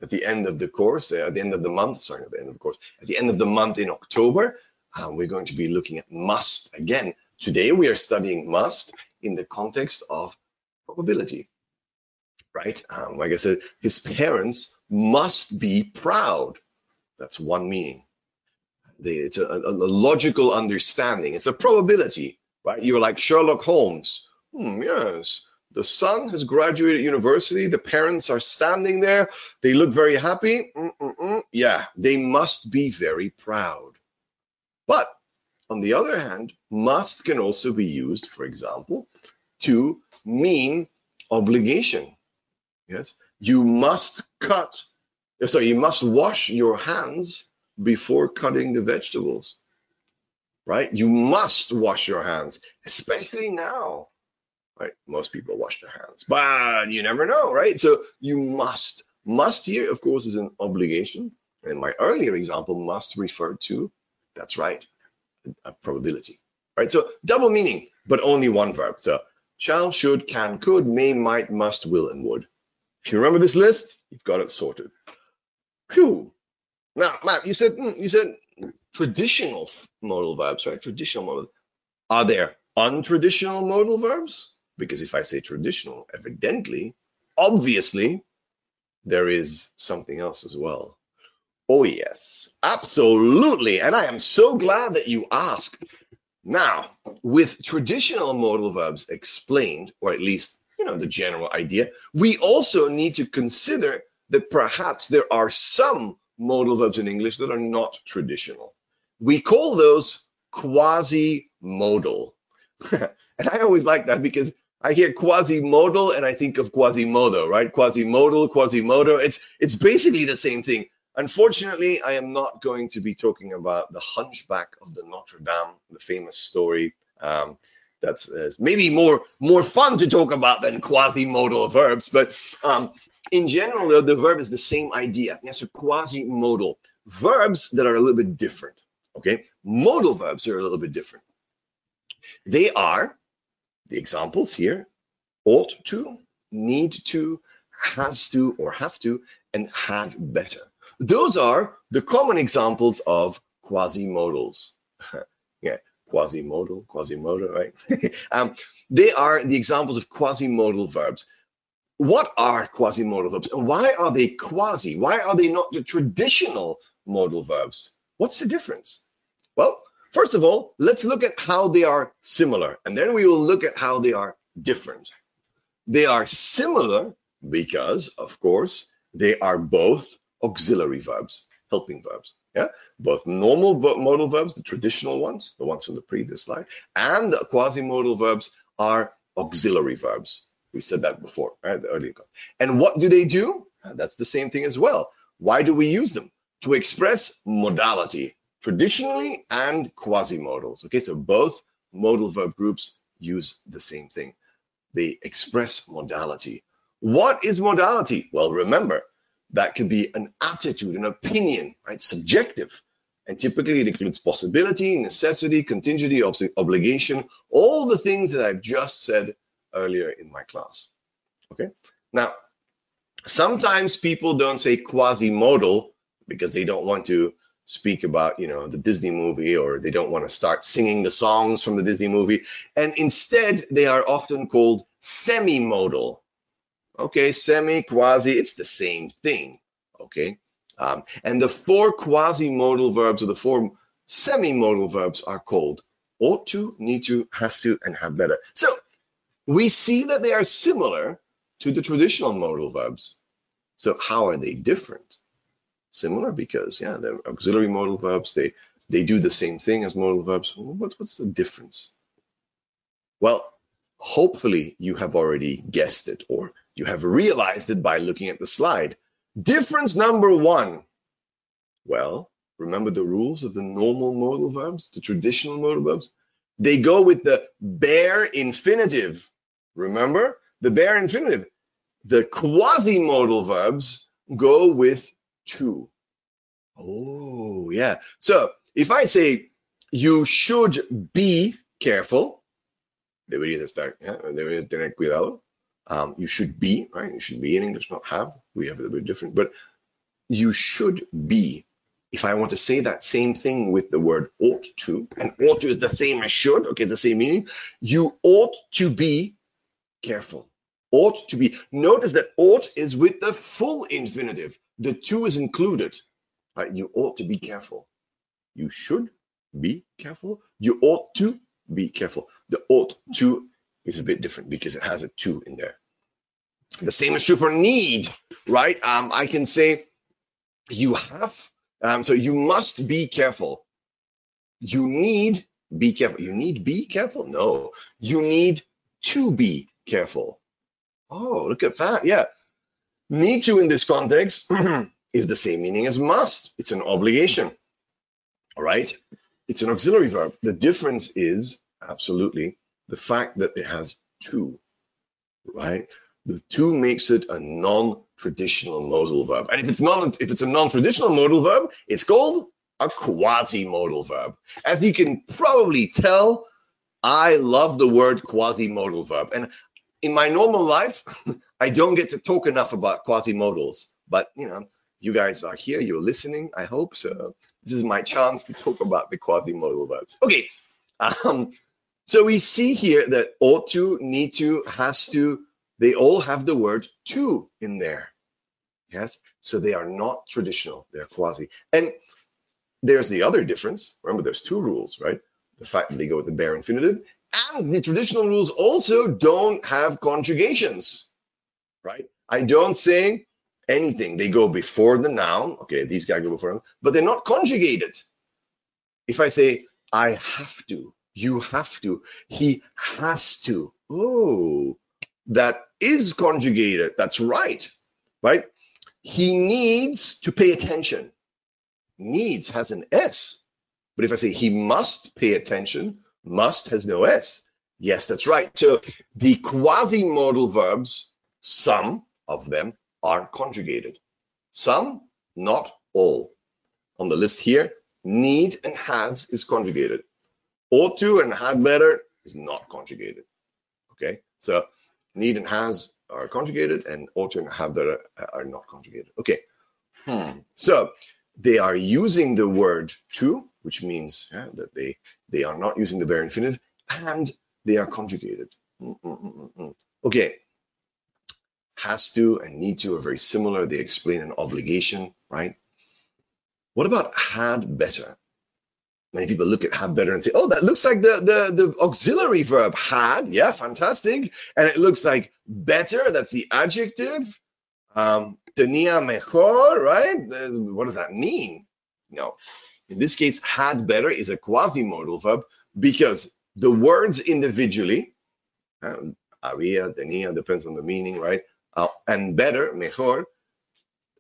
at the end of the course, uh, at the end of the month, sorry, at the end of the course, at the end of the month in October, um, we're going to be looking at must again. Today we are studying must in the context of probability, right? Um, like I said, his parents must be proud. That's one meaning. it's a, a, logical understanding. It's a probability, right? You're like Sherlock Holmes. Hmm, yes, the son has graduated university. The parents are standing there. They look very happy. Mm-mm-mm. Yeah, they must be very proud. But on the other hand, must can also be used, for example, to mean obligation. Yes, you must cut, so you must wash your hands before cutting the vegetables, right? You must wash your hands, especially now right? Most people wash their hands, but you never know, right? So you must. Must here, of course, is an obligation. And my earlier example must refer to, that's right, a probability, right? So double meaning, but only one verb. So shall, should, can, could, may, might, must, will, and would. If you remember this list, you've got it sorted. Phew. Now, Matt, you said hmm, you said traditional modal verbs, right? Traditional modal. Are there untraditional modal verbs? Because if I say traditional, evidently, obviously, there is something else as well. Oh, yes, absolutely. And I am so glad that you asked. Now, with traditional modal verbs explained, or at least, you know, the general idea, we also need to consider that perhaps there are some modal verbs in English that are not traditional. We call those quasi-modal. <laughs> and I always like that because I hear quasi-modal and I think of Quasimodo, right? Quasi-modal, Quasimodo. It's it's basically the same thing. Unfortunately, I am not going to be talking about the Hunchback of the Notre Dame, the famous story. Um, that's uh, maybe more more fun to talk about than quasi-modal verbs, but um, in general, the verb is the same idea. Yes, so quasi-modal verbs that are a little bit different. Okay, modal verbs are a little bit different. They are the examples here: ought to, need to, has to or have to, and had better. Those are the common examples of quasi-modals. <laughs> quasi-modal, quasi-modal, right? <laughs> um, they are the examples of quasi-modal verbs. What are quasi-modal verbs and why are they quasi? Why are they not the traditional modal verbs? What's the difference? Well, first of all, let's look at how they are similar and then we will look at how they are different. They are similar because, of course, they are both auxiliary verbs, helping verbs. Yeah, both normal modal verbs, the traditional ones, the ones from the previous slide, and quasi-modal verbs are auxiliary verbs. We said that before, right? The earlier. And what do they do? That's the same thing as well. Why do we use them? To express modality, traditionally and quasi-modals. Okay, so both modal verb groups use the same thing. They express modality. What is modality? Well, remember, that could be an attitude, an opinion, right? Subjective. And typically it includes possibility, necessity, contingency, ob obligation, all the things that I've just said earlier in my class. Okay. Now, sometimes people don't say quasi-modal because they don't want to speak about, you know, the Disney movie or they don't want to start singing the songs from the Disney movie. And instead, they are often called semi-modal Okay, semi, quasi, it's the same thing. Okay. Um, and the four quasi-modal verbs or the four semi-modal verbs are called ought to, need to, has to, and have better. So we see that they are similar to the traditional modal verbs. So how are they different? Similar because yeah, they're auxiliary modal verbs. They they do the same thing as modal verbs. What's what's the difference? Well, hopefully you have already guessed it or you have realized it by looking at the slide. Difference number one. Well, remember the rules of the normal modal verbs, the traditional modal verbs? They go with the bare infinitive. Remember the bare infinitive. The quasi-modal verbs go with to. Oh, yeah. So if I say you should be careful, deberías estar, yeah, deberías tener cuidado. Um, you should be, right? You should be in English, not have. We have a bit different, but you should be. If I want to say that same thing with the word ought to, and ought to is the same as should, okay, the same meaning. You ought to be careful. Ought to be. Notice that ought is with the full infinitive. The to is included. Right? You ought to be careful. You should be careful. You ought to be careful. The ought to is a bit different because it has a to in there. The same is true for need, right? Um, I can say you have, um, so you must be careful. You need be careful. You need be careful? No, you need to be careful. Oh, look at that. Yeah. Need to in this context <clears throat> is the same meaning as must. It's an obligation. All right. It's an auxiliary verb. The difference is absolutely the fact that it has two, right? The to makes it a non-traditional modal verb. And if it's non if it's a non-traditional modal verb, it's called a quasi-modal verb. As you can probably tell, I love the word quasi-modal verb. And in my normal life, <laughs> I don't get to talk enough about quasi-modals. But you know, you guys are here, you're listening, I hope. So this is my chance to talk about the quasi-modal verbs. Okay. Um, so we see here that ought to, need to, has to, they all have the word to in there. Yes, so they are not traditional, they're quasi. And there's the other difference. Remember, there's two rules, right? The fact that they go with the bare infinitive, and the traditional rules also don't have conjugations, right? I don't say anything. They go before the noun. Okay, these guys go before, them, but they're not conjugated. If I say, I have to, you have to. He has to. Oh, that is conjugated. That's right. Right? he needs to pay attention. Needs has an S. But if I say he must pay attention, must has no S. Yes, that's right. So the quasi-modal verbs, some of them are conjugated. Some, not all. On the list here, need and has is conjugated. Ought to and had better is not conjugated. Okay, so need and has are conjugated, and ought to and have better are not conjugated. Okay, hmm. so they are using the word to, which means yeah, that they they are not using the bare infinitive, and they are conjugated. Mm -mm -mm, mm, mm. okay, has to and need to are very similar. They explain an obligation, right? What about had better? Many people look at had better and say, oh, that looks like the, the, the auxiliary verb had. Yeah, fantastic. And it looks like better. That's the adjective. Um, tenía mejor, right? What does that mean? No. In this case, had better is a quasi-modal verb because the words individually, um, había, tenía, depends on the meaning, right? uh, and better, mejor,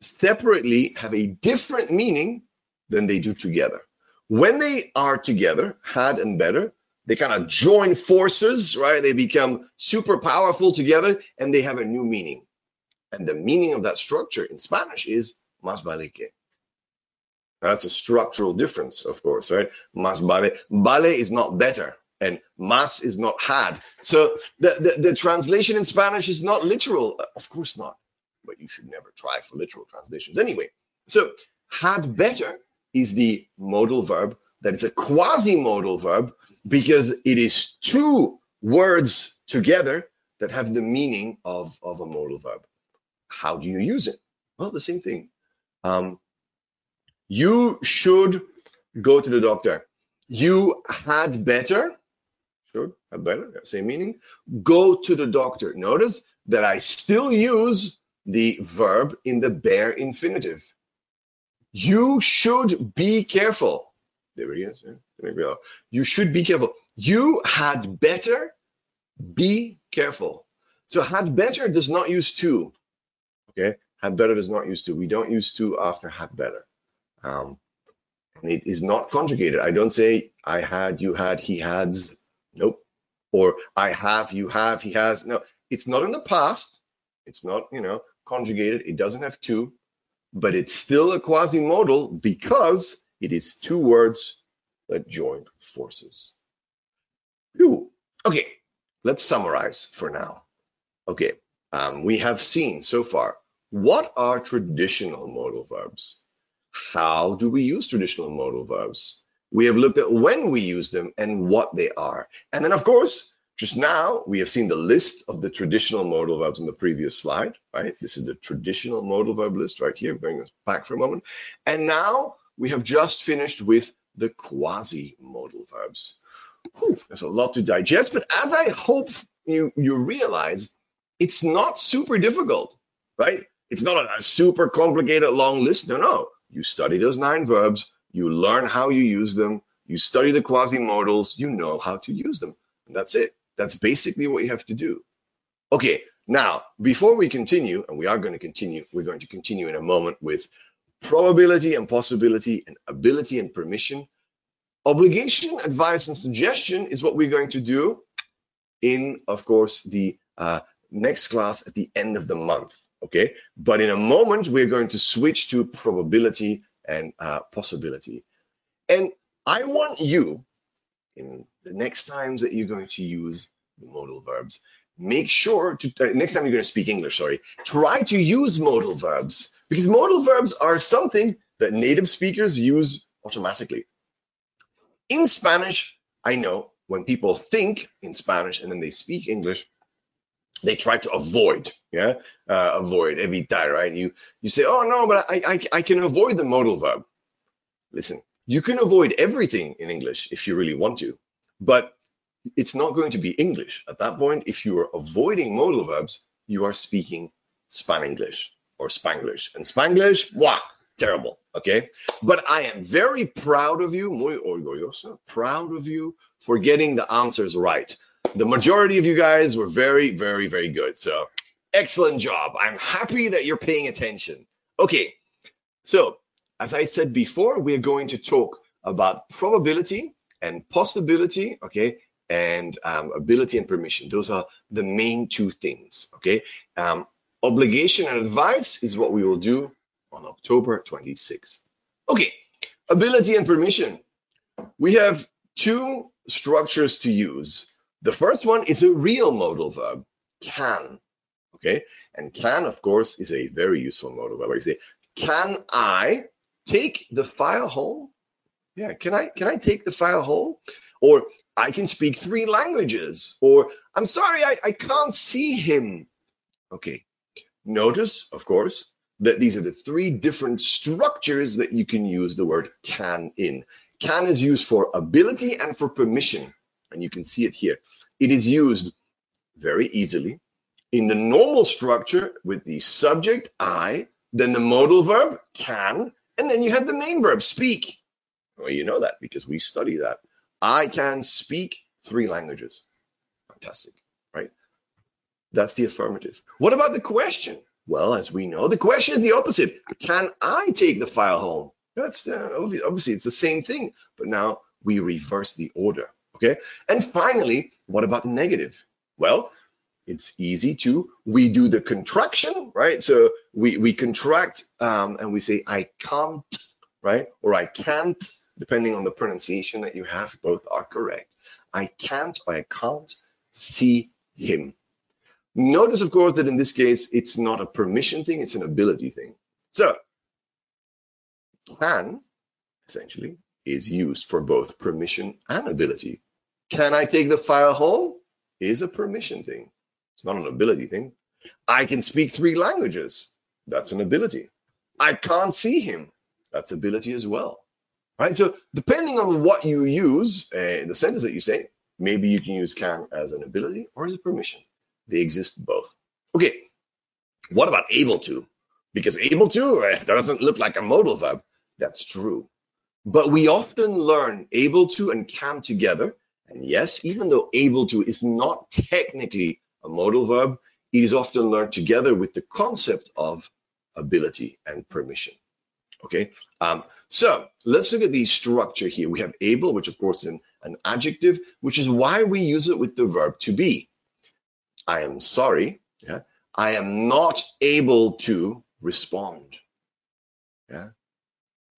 separately have a different meaning than they do together. When they are together, had and better, they kind of join forces, right? They become super powerful together and they have a new meaning. And the meaning of that structure in Spanish is más vale que. That's a structural difference, of course, right? Más vale. Vale is not better and mas is not had. So the, the, the, translation in Spanish is not literal. Uh, of course not, but you should never try for literal translations anyway. So had better is the modal verb that it's a quasi-modal verb because it is two words together that have the meaning of, of a modal verb. How do you use it? Well, the same thing. Um, you should go to the doctor. You had better should have better, same meaning. Go to the doctor. Notice that I still use the verb in the bare infinitive. You should be careful. There he is. Go. You should be careful. You had better be careful. So had better does not use to. Okay, had better does not use to. We don't use to after had better. Um, and it is not conjugated. I don't say I had, you had, he had, Nope. Or I have, you have, he has. No, it's not in the past. It's not, you know, conjugated. It doesn't have to, but it's still a quasi-modal because it is two words that join forces. Whew. Okay, let's summarize for now. Okay, um, we have seen so far what are traditional modal verbs? How do we use traditional modal verbs? We have looked at when we use them and what they are. And then, of course, just now we have seen the list of the traditional modal verbs in the previous slide, right? This is the traditional modal verb list right here, us back for a moment. And now we have just finished with the quasi-modal verbs. Whew, there's a lot to digest, but as I hope you, you realize, it's not super difficult, right? It's not a, a super complicated long list. No, no. You study those nine verbs, you learn how you use them, you study the quasi-modals, you know how to use them. And that's it. That's basically what you have to do. Okay, now, before we continue, and we are going to continue, we're going to continue in a moment with probability and possibility and ability and permission. Obligation, advice, and suggestion is what we're going to do in, of course, the uh, next class at the end of the month. Okay, but in a moment, we're going to switch to probability and uh, possibility. And I want you, in the next times that you're going to use modal verbs, make sure to, uh, next time you're going to speak English, sorry, try to use modal verbs because modal verbs are something that native speakers use automatically. In Spanish, I know when people think in Spanish and then they speak English, they try to avoid, yeah, uh, avoid, evitar, right? You you say, oh no, but I, I I can avoid the modal verb. Listen, you can avoid everything in English if you really want to, but it's not going to be English at that point. If you are avoiding modal verbs, you are speaking Spanglish or Spanglish, and Spanglish, wow, terrible. Okay, but I am very proud of you, muy orgulloso, proud of you for getting the answers right the majority of you guys were very, very, very good. So excellent job. I'm happy that you're paying attention. Okay, so as I said before, we're going to talk about probability and possibility, okay, and um, ability and permission. Those are the main two things, okay? Um, obligation and advice is what we will do on October 26th. Okay, ability and permission. We have two structures to use. The first one is a real modal verb, can, okay? And can, of course, is a very useful modal verb. I say, can I take the file home? Yeah, can I can I take the file home? Or I can speak three languages. Or I'm sorry, I, I can't see him. Okay. Notice, of course, that these are the three different structures that you can use the word can in. Can is used for ability and for permission. And you can see it here. It is used very easily in the normal structure with the subject, I, then the modal verb, can, and then you have the main verb, speak. Well, you know that because we study that. I can speak three languages. Fantastic, right? That's the affirmative. What about the question? Well, as we know, the question is the opposite. Can I take the file home? That's uh, obviously it's the same thing, but now we reverse the order. Okay. And finally, what about the negative? Well, it's easy to we do the contraction, right? So we we contract um, and we say I can't, right? Or I can't, depending on the pronunciation that you have. Both are correct. I can't or I can't see him. Notice, of course, that in this case, it's not a permission thing, it's an ability thing. So, can, essentially, is used for both permission and ability. Can I take the file home? Is a permission thing. It's not an ability thing. I can speak three languages. That's an ability. I can't see him. That's ability as well. Right? So depending on what you use, uh, the sentence that you say, maybe you can use can as an ability or as a permission. They exist both. Okay, what about able to? Because able to, that doesn't look like a modal verb. That's true. But we often learn able to and can together. And yes, even though able to is not technically a modal verb, it is often learned together with the concept of ability and permission. Okay, um, so let's look at the structure here. We have able, which of course is an, adjective, which is why we use it with the verb to be. I am sorry. Yeah. I am not able to respond. Yeah.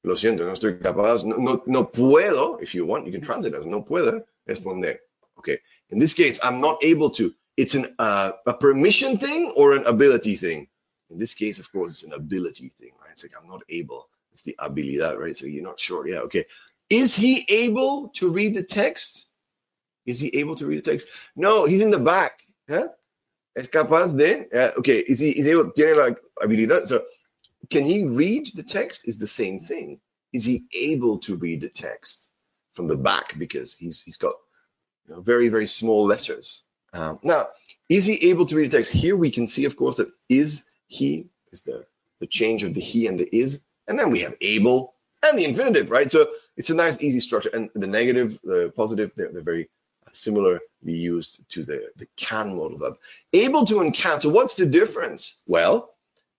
Lo siento, no estoy capaz, no, no, no puedo, if you want, you can translate as no puedo responder. Okay. In this case, I'm not able to. It's an uh, a permission thing or an ability thing. In this case, of course, it's an ability thing, right? It's like I'm not able. It's the habilidad, right? So you're not sure. Yeah, okay. Is he able to read the text? Is he able to read the text? No, he's in the back. Yeah? es capaz de, uh, okay, is he, is able, tiene la habilidad, so can he read the text is the same thing. Is he able to read the text from the back because he's he's got you know, very very small letters. Um, now, is he able to read the text? Here we can see, of course, that is he is the the change of the he and the is, and then we have able and the infinitive, right? So it's a nice easy structure, and the negative, the positive, they're, they're very similarly used to the, the can modal verb. Able to and can, so what's the difference? Well,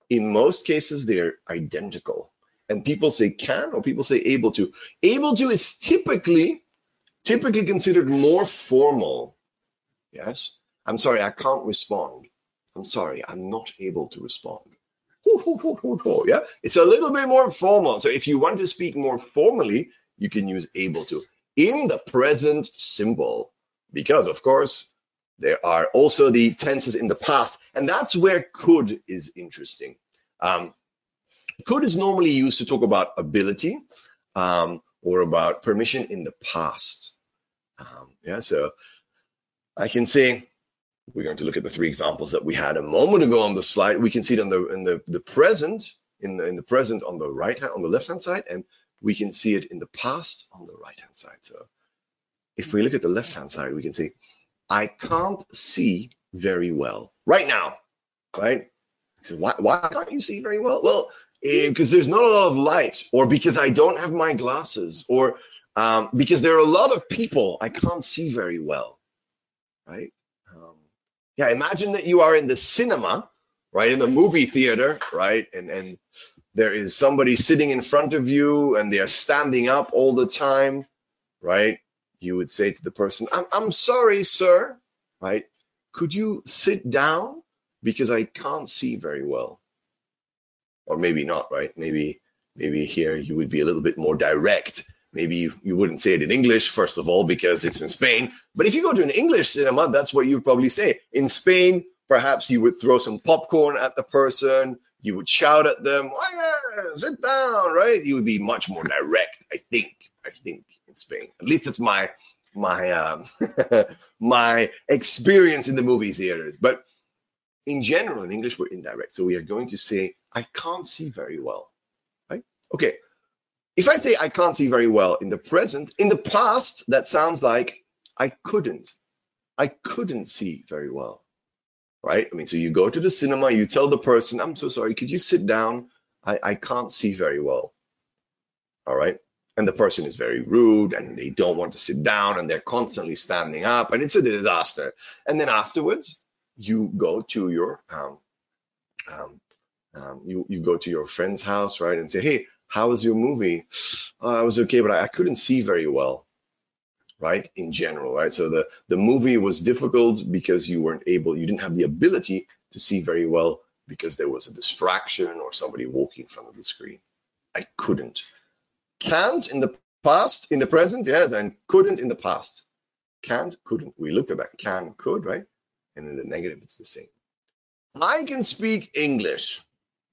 in most cases, they're identical. And people say can or people say able to. Able to is typically, typically considered more formal. Yes, I'm sorry, I can't respond. I'm sorry, I'm not able to respond. Yeah, it's a little bit more formal. So if you want to speak more formally, you can use able to. In the present simple, because of course there are also the tenses in the past and that's where could is interesting um, could is normally used to talk about ability um, or about permission in the past um, yeah so i can see we're going to look at the three examples that we had a moment ago on the slide we can see it in the in the, the present in the in the present on the right hand on the left hand side and we can see it in the past on the right hand side so if we look at the left-hand side, we can see, I can't see very well right now, right? So why, why can't you see very well? Well, because eh, there's not a lot of light, or because I don't have my glasses, or um, because there are a lot of people, I can't see very well, right? Um, yeah, imagine that you are in the cinema, right, in the movie theater, right, and and there is somebody sitting in front of you and they are standing up all the time, right? You would say to the person, I'm, I'm sorry, sir, right? Could you sit down? Because I can't see very well. Or maybe not, right? Maybe, maybe here you would be a little bit more direct. Maybe you, you wouldn't say it in English, first of all, because it's in Spain. But if you go to an English cinema, that's what you'd probably say. In Spain, perhaps you would throw some popcorn at the person you would shout at them, oh, sit down, right? You would be much more direct, I think. I think in Spain, at least it's my my um, <laughs> my experience in the movie theaters. But in general, in English, we're indirect, so we are going to say, "I can't see very well," right? Okay. If I say I can't see very well in the present, in the past, that sounds like I couldn't. I couldn't see very well right? I mean, so you go to the cinema, you tell the person, I'm so sorry, could you sit down? I, I can't see very well. All right. And the person is very rude and they don't want to sit down and they're constantly standing up and it's a disaster. And then afterwards, you go to your um, um, um, you you go to your friend's house, right, and say, "Hey, how was your movie? Oh, I was okay, but I, I couldn't see very well." right? In general, right? So the, the movie was difficult because you weren't able, you didn't have the ability to see very well because there was a distraction or somebody walking in front of the screen. I couldn't. Can't in the past, in the present, yes, and couldn't in the past. Can't, couldn't. We looked at that. Can, could, right? And in the negative, it's the same. I can speak English.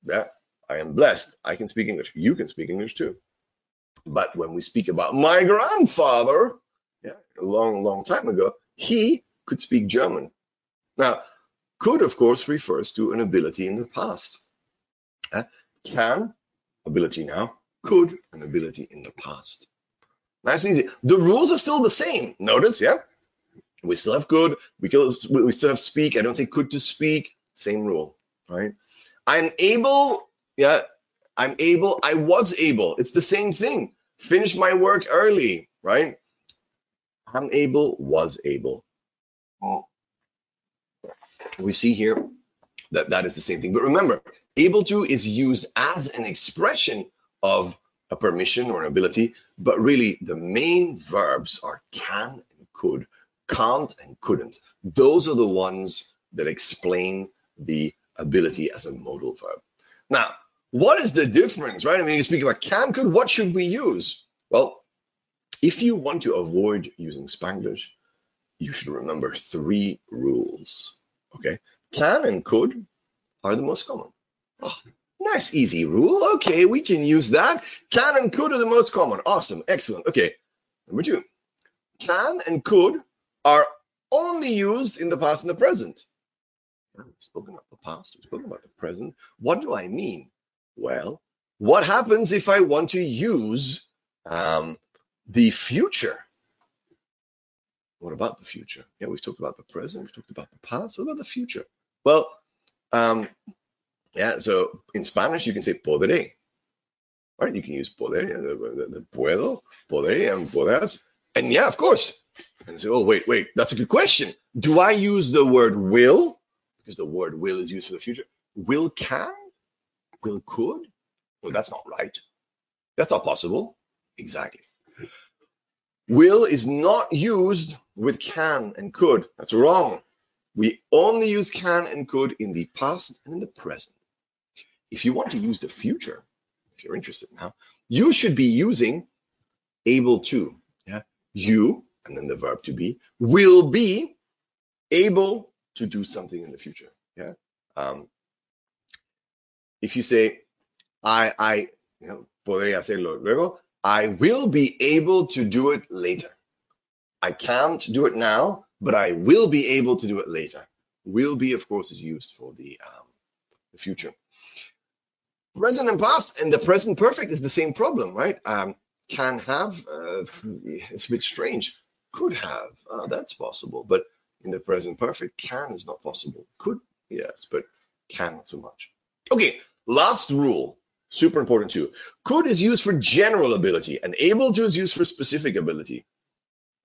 Yeah, I am blessed. I can speak English. You can speak English too. But when we speak about my grandfather, yeah, a long, long time ago, he could speak German. Now, could, of course, refers to an ability in the past. Uh, can, ability now, could, an ability in the past. Nice and easy. The rules are still the same. Notice, yeah? We still have could, we, we still have speak. I don't say could to speak. Same rule, right? I'm able, yeah, I'm able, I was able. It's the same thing. Finish my work early, right? I'm able, was able. We see here that that is the same thing. But remember, able to is used as an expression of a permission or an ability, but really the main verbs are can and could, can't and couldn't. Those are the ones that explain the ability as a modal verb. Now, what is the difference, right? I mean, you speak about can, could, what should we use? Well, if you want to avoid using Spanglish, you should remember three rules. Okay, can and could are the most common. Oh, nice, easy rule. Okay, we can use that. Can and could are the most common. Awesome, excellent. Okay, number two, can and could are only used in the past and the present. We've spoken about the past, we've spoken about the present. What do I mean? Well, what happens if I want to use um, the future. What about the future? Yeah, we've talked about the present, we've talked about the past. What about the future? Well, um, yeah, so in Spanish you can say podré, right? You can use poder, the, the, the puedo, podré, and podrás. And yeah, of course. And say, oh, wait, wait, that's a good question. Do I use the word will? Because the word will is used for the future. Will can? Will could? Well, that's not right. That's not possible. Exactly. Will is not used with can and could. That's wrong. We only use can and could in the past and in the present. If you want to use the future, if you're interested now, you should be using able to. Yeah, you and then the verb to be will be able to do something in the future. Yeah. Um, if you say I I you know podría hacerlo luego, I will be able to do it later. I can't do it now, but I will be able to do it later. Will be, of course, is used for the, um, the future. Present and past, and the present perfect is the same problem, right? Um, can have, uh, it's a bit strange. Could have, uh, that's possible, but in the present perfect, can is not possible. Could, yes, but can not so much. Okay, last rule Super important too. Could is used for general ability and able to is used for specific ability.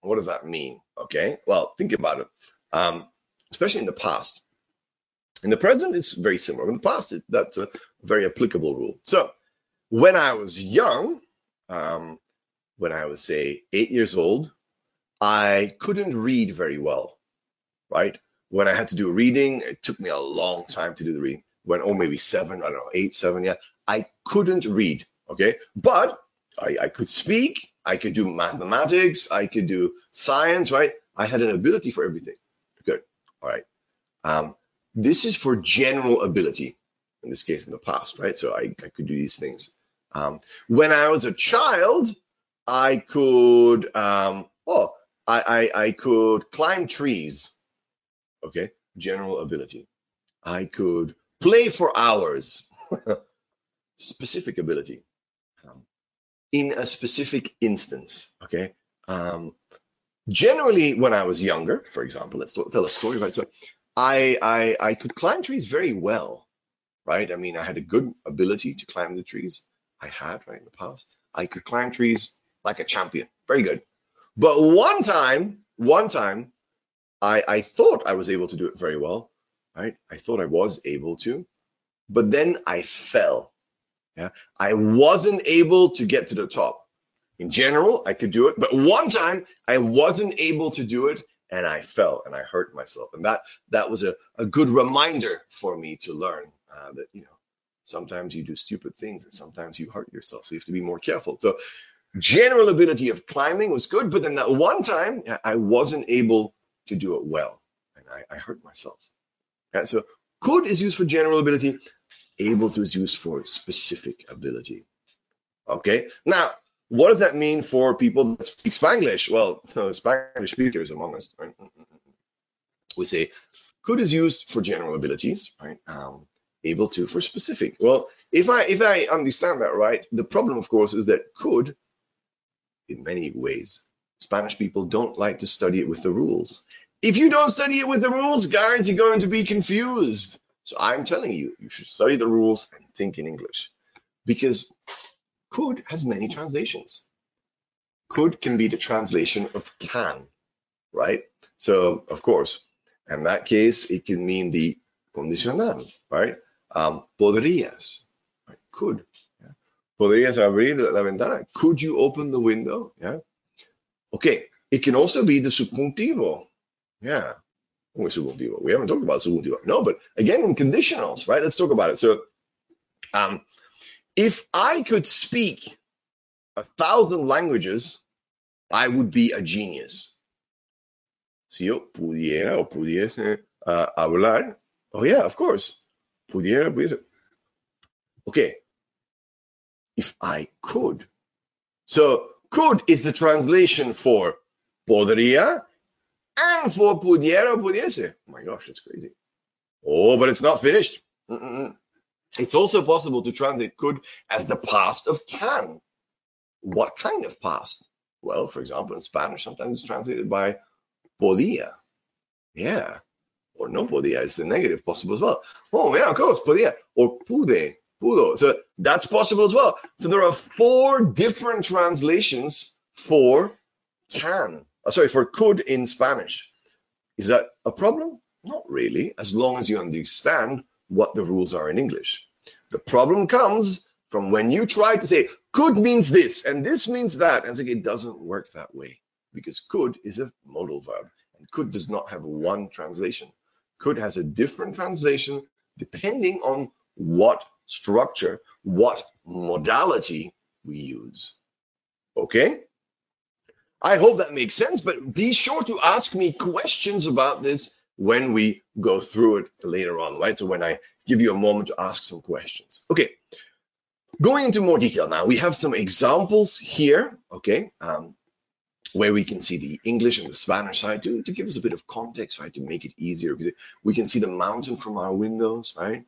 What does that mean? Okay, well, think about it. Um, especially in the past. In the present, it's very similar. In the past, it, that's a very applicable rule. So when I was young, um, when I was say eight years old, I couldn't read very well, right? When I had to do reading, it took me a long time to do the reading. When, oh, maybe seven, I don't know, eight, seven, yeah, I couldn't read, okay? But I, I could speak, I could do mathematics, I could do science, right? I had an ability for everything. Good, all right. Um, this is for general ability, in this case, in the past, right? So I, I could do these things. Um, when I was a child, I could, um, oh, I, I, I could climb trees. Okay, general ability. I could play for hours. <laughs> specific ability. Um, in a specific instance. Okay. Um, generally, when I was younger, for example, let's tell a story about. So I, I, I could climb trees very well, right? I mean, I had a good ability to climb the trees. I had, right, in the past. I could climb trees like a champion. Very good. But one time, one time, I, I thought I was able to do it very well, right? I thought I was able to, but then I fell. Yeah, I wasn't able to get to the top. In general, I could do it, but one time I wasn't able to do it, and I fell and I hurt myself, and that that was a, a good reminder for me to learn uh, that you know sometimes you do stupid things and sometimes you hurt yourself, so you have to be more careful. So general ability of climbing was good, but then that one time I wasn't able to do it well, and I, I hurt myself. Yeah, so could is used for general ability, able to is used for specific ability. Okay, now what does that mean for people that speak Spanglish? Well, <laughs> Spanish speakers among us, right? we say could is used for general abilities, right? Um, able to for specific. Well, if I if I understand that right, the problem, of course, is that could in many ways. Spanish people don't like to study it with the rules. If you don't study it with the rules, guys, you're going to be confused. So I'm telling you, you should study the rules and think in English because could has many translations. Could can be the translation of can, right? So, of course, in that case, it can mean the condicional, right? Um, podrías, right? could. ¿Podrías abrir la ventana? Could you open the window? Yeah. Okay. It can also be the subjuntivo. Yeah. Oh, subjuntivo. We haven't talked about so we'll do it. No, but again, in conditionals, right? Let's talk about it. So, um, if I could speak a thousand languages, I would be a genius. Si yo pudiera o pudiese uh, hablar, oh yeah, of course. Pudiera, pudiese. Okay, if I could. So could is the translation for podría and for pudiera pudiese. Oh my gosh, that's crazy. Oh, but it's not finished. Mm-mm. It's also possible to translate could as the past of can. What kind of past? Well, for example, in Spanish, sometimes it's translated by podía. Yeah. Or no podía is the negative possible as well. Oh, yeah, of course, podía. Or pude pudo. So that's possible as well. So there are four different translations for can. Uh, sorry, for could in Spanish. Is that a problem? Not really, as long as you understand what the rules are in English. The problem comes from when you try to say could means this and this means that, and like, it doesn't work that way because could is a modal verb and could does not have one translation. Could has a different translation depending on what structure, what modality we use. Okay? I hope that makes sense, but be sure to ask me questions about this when we go through it later on, right? So when I give you a moment to ask some questions. Okay, going into more detail now, we have some examples here, okay, um, where we can see the English and the Spanish side to, to give us a bit of context, right, to make it easier. We can see the mountain from our windows, right?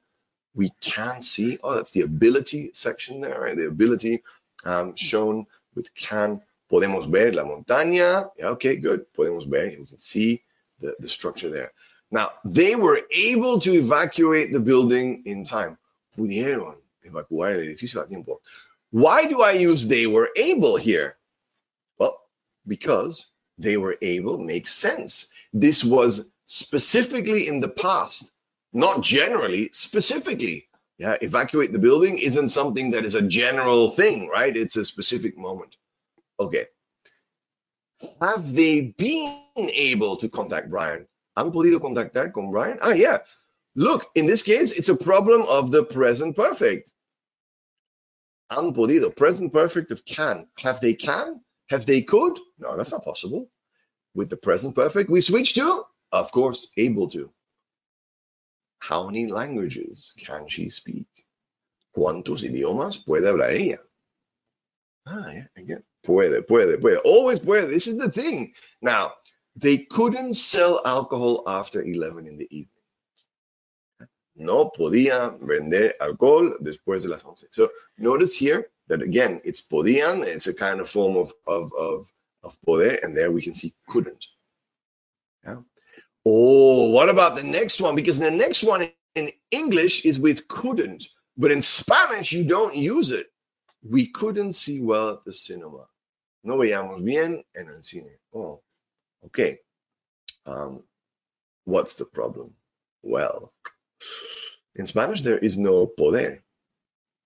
we can see, oh, that's the ability section there, right? The ability um, shown with can. Podemos ver la montaña. Yeah, okay, good. Podemos ver. We can see the, the structure there. Now, they were able to evacuate the building in time. Pudieron evacuar el edificio a tiempo. Why do I use they were able here? Well, because they were able makes sense. This was specifically in the past not generally, specifically. Yeah, evacuate the building isn't something that is a general thing, right? It's a specific moment. Okay. Have they been able to contact Brian? ¿Han podido contactar con Brian? Ah, yeah. Look, in this case, it's a problem of the present perfect. Han podido. Present perfect of can. Have they can? Have they could? No, that's not possible. With the present perfect, we switch to, of course, able to. How many languages can she speak? ¿Cuántos idiomas puede hablar ella? Ah, yeah, again. Puede, puede, puede. Always puede. This is the thing. Now, they couldn't sell alcohol after 11 in the evening. No podía vender alcohol después de las 11. So notice here that again, it's podían. It's a kind of form of, of, of, of poder. And there we can see couldn't. Yeah. Oh, what about the next one? Because the next one in English is with couldn't, but in Spanish you don't use it. We couldn't see well at the cinema. No veíamos bien en el cine. Oh, okay. Um, what's the problem? Well, in Spanish there is no poder.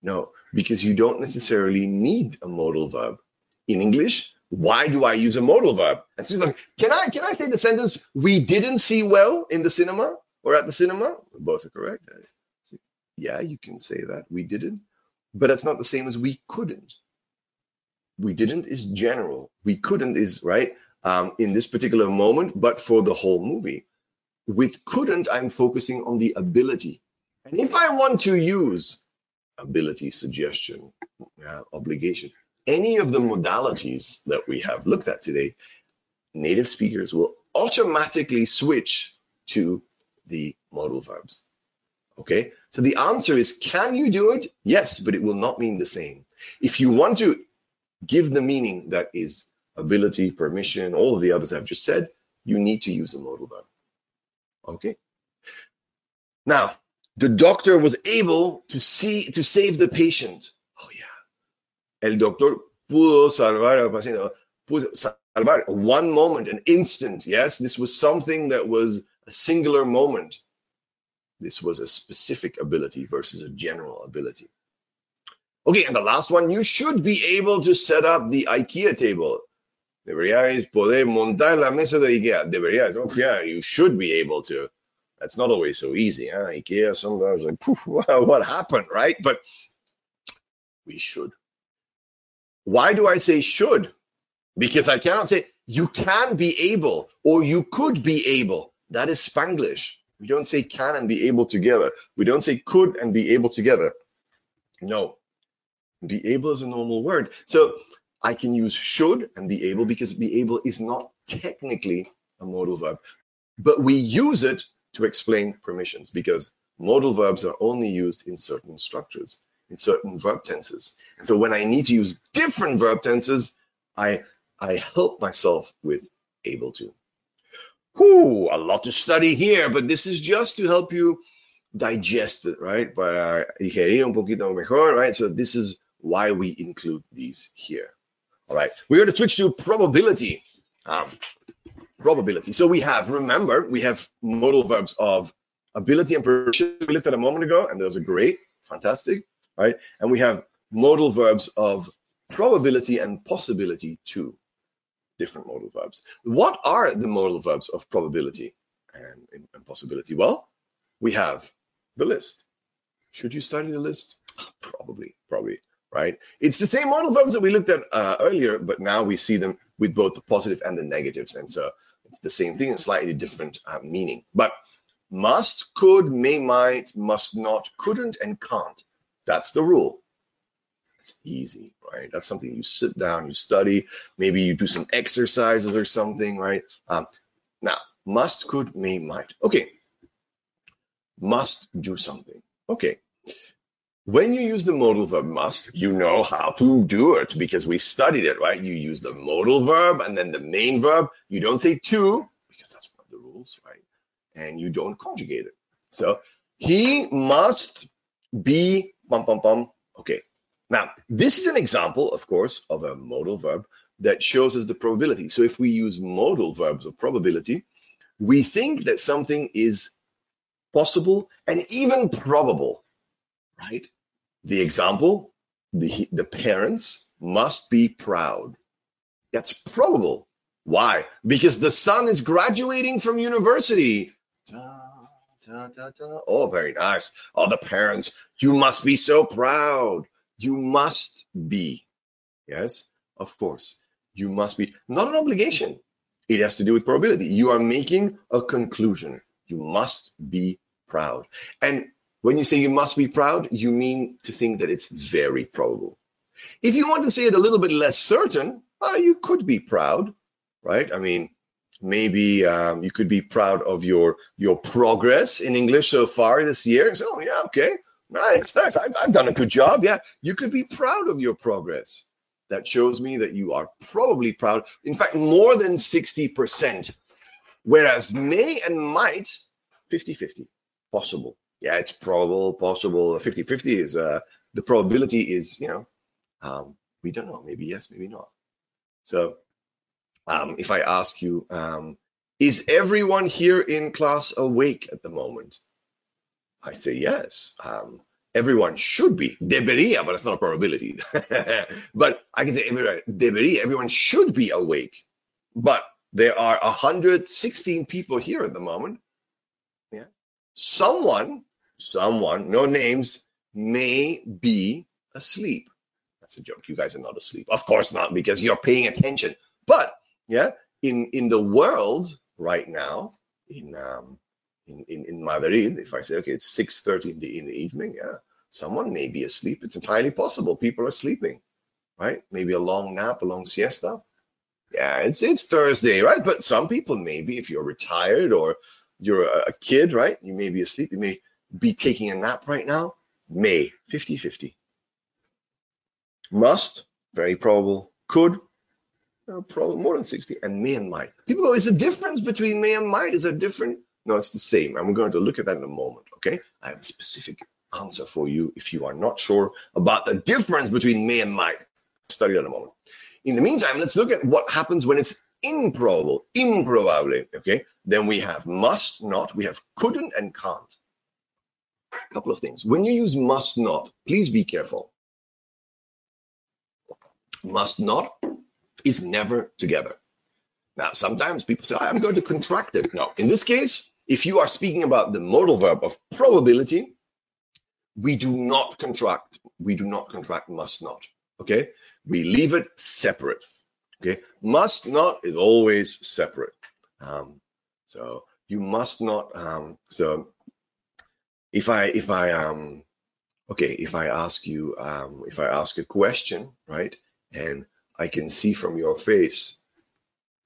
No, because you don't necessarily need a modal verb. In English, why do I use a modal verb? Like, can I can I say the sentence we didn't see well in the cinema or at the cinema? Both are correct. Yeah, you can say that. We didn't, but it's not the same as we couldn't. We didn't is general. We couldn't is right um, in this particular moment, but for the whole movie. With couldn't, I'm focusing on the ability. And if I want to use ability, suggestion, uh, obligation, any of the modalities that we have looked at today, native speakers will automatically switch to the modal verbs. Okay, so the answer is can you do it? Yes, but it will not mean the same. If you want to give the meaning that is ability, permission, all of the others I've just said, you need to use a modal verb. Okay. Now, the doctor was able to see to save the patient. Oh yeah. El doctor pudo salvar al paciente. Pudo salvar one moment, an instant. Yes, this was something that was a singular moment. This was a specific ability versus a general ability. Okay, and the last one, you should be able to set up the IKEA table. Deberíais poder montar la mesa de IKEA. Deberíais. Oh, yeah, you should be able to. That's not always so easy. Huh? IKEA sometimes like, <laughs> what happened, right? But we should. Why do I say should? Because I cannot say you can be able or you could be able. That is Spanglish. We don't say can and be able together. We don't say could and be able together. No. Be able is a normal word. So I can use should and be able because be able is not technically a modal verb, but we use it to explain permissions because modal verbs are only used in certain structures, in certain verb tenses. And so when I need to use different verb tenses, I, I help myself with able to. Whew, a lot to study here, but this is just to help you digest it, right? Para digerir un poquito mejor, right? So this is why we include these here. All right, we're going to switch to probability. Um, probability. So we have, remember, we have modal verbs of ability and permission we looked at a moment ago, and those are great, fantastic, right? And we have modal verbs of probability and possibility too, different modal verbs. What are the modal verbs of probability and, and possibility? Well, we have the list. Should you study the list? <gasps> Probably, probably, right? It's the same modal verbs that we looked at uh, earlier, but now we see them with both the positive and the negatives. And so it's the same thing, and slightly different uh, meaning. But must, could, may, might, must not, couldn't, and can't. That's the rule. It's easy, right? That's something you sit down, you study, maybe you do some exercises or something, right? Um, now, must, could, may, might. Okay. Must do something. Okay. When you use the modal verb must, you know how to do it because we studied it, right? You use the modal verb and then the main verb. You don't say to because that's one of the rules, right? And you don't conjugate it. So he must be bum bum bum. Okay. Now, this is an example, of course, of a modal verb that shows us the probability. So if we use modal verbs of probability, we think that something is possible and even probable right? The example, the, the parents must be proud. That's probable. Why? Because the son is graduating from university. Da, da, da, oh, very nice. Oh, the parents, you must be so proud. You must be. Yes, of course. You must be. Not an obligation. It has to do with probability. You are making a conclusion. You must be proud. And when you say you must be proud, you mean to think that it's very probable. If you want to say it a little bit less certain, uh, you could be proud, right? I mean, maybe um, you could be proud of your your progress in English so far this year. So, oh yeah, okay, nice, nice. I've, I've done a good job. Yeah, you could be proud of your progress. That shows me that you are probably proud. In fact, more than 60%. Whereas may and might, 50-50, possible. Yeah, it's probable, possible. 50-50 is uh, the probability is, you know, um, we don't know. Maybe yes, maybe not. So um, if I ask you, um, is everyone here in class awake at the moment? I say yes. Um, everyone should be. Debería, but it's not a probability. <laughs> but I can say debería, everyone should be awake. But there are 116 people here at the moment. Yeah. Someone, someone, no names, may be asleep. That's a joke. You guys are not asleep. Of course not, because you're paying attention. But yeah, in in the world right now, in um in, in, in Madrid, if I say okay, it's 6:30 in the in the evening, yeah, someone may be asleep. It's entirely possible. People are sleeping, right? Maybe a long nap, a long siesta. Yeah, it's it's Thursday, right? But some people maybe if you're retired or you're a, a kid, right? You may be asleep. You may be taking a nap right now. May 50-50. Must, very probable. Could, uh, probably more than 60. And may and might. People go, is the difference between may and might? Is it different? No, it's the same. And we're going to look at that in a moment, okay? I have a specific answer for you if you are not sure about the difference between may and might. Study that in a moment. In the meantime, let's look at what happens when it's improbable, improbable, okay? Then we have must not, we have couldn't and can't. A couple of things. When you use must not, please be careful must not is never together. Now, sometimes people say, I'm going to contract it. No, in this case, if you are speaking about the modal verb of probability, we do not contract. We do not contract must not. Okay. We leave it separate. Okay. Must not is always separate. Um, so you must not. Um, so if I, if I, um, okay, if I ask you, um, if I ask a question, right? and I can see from your face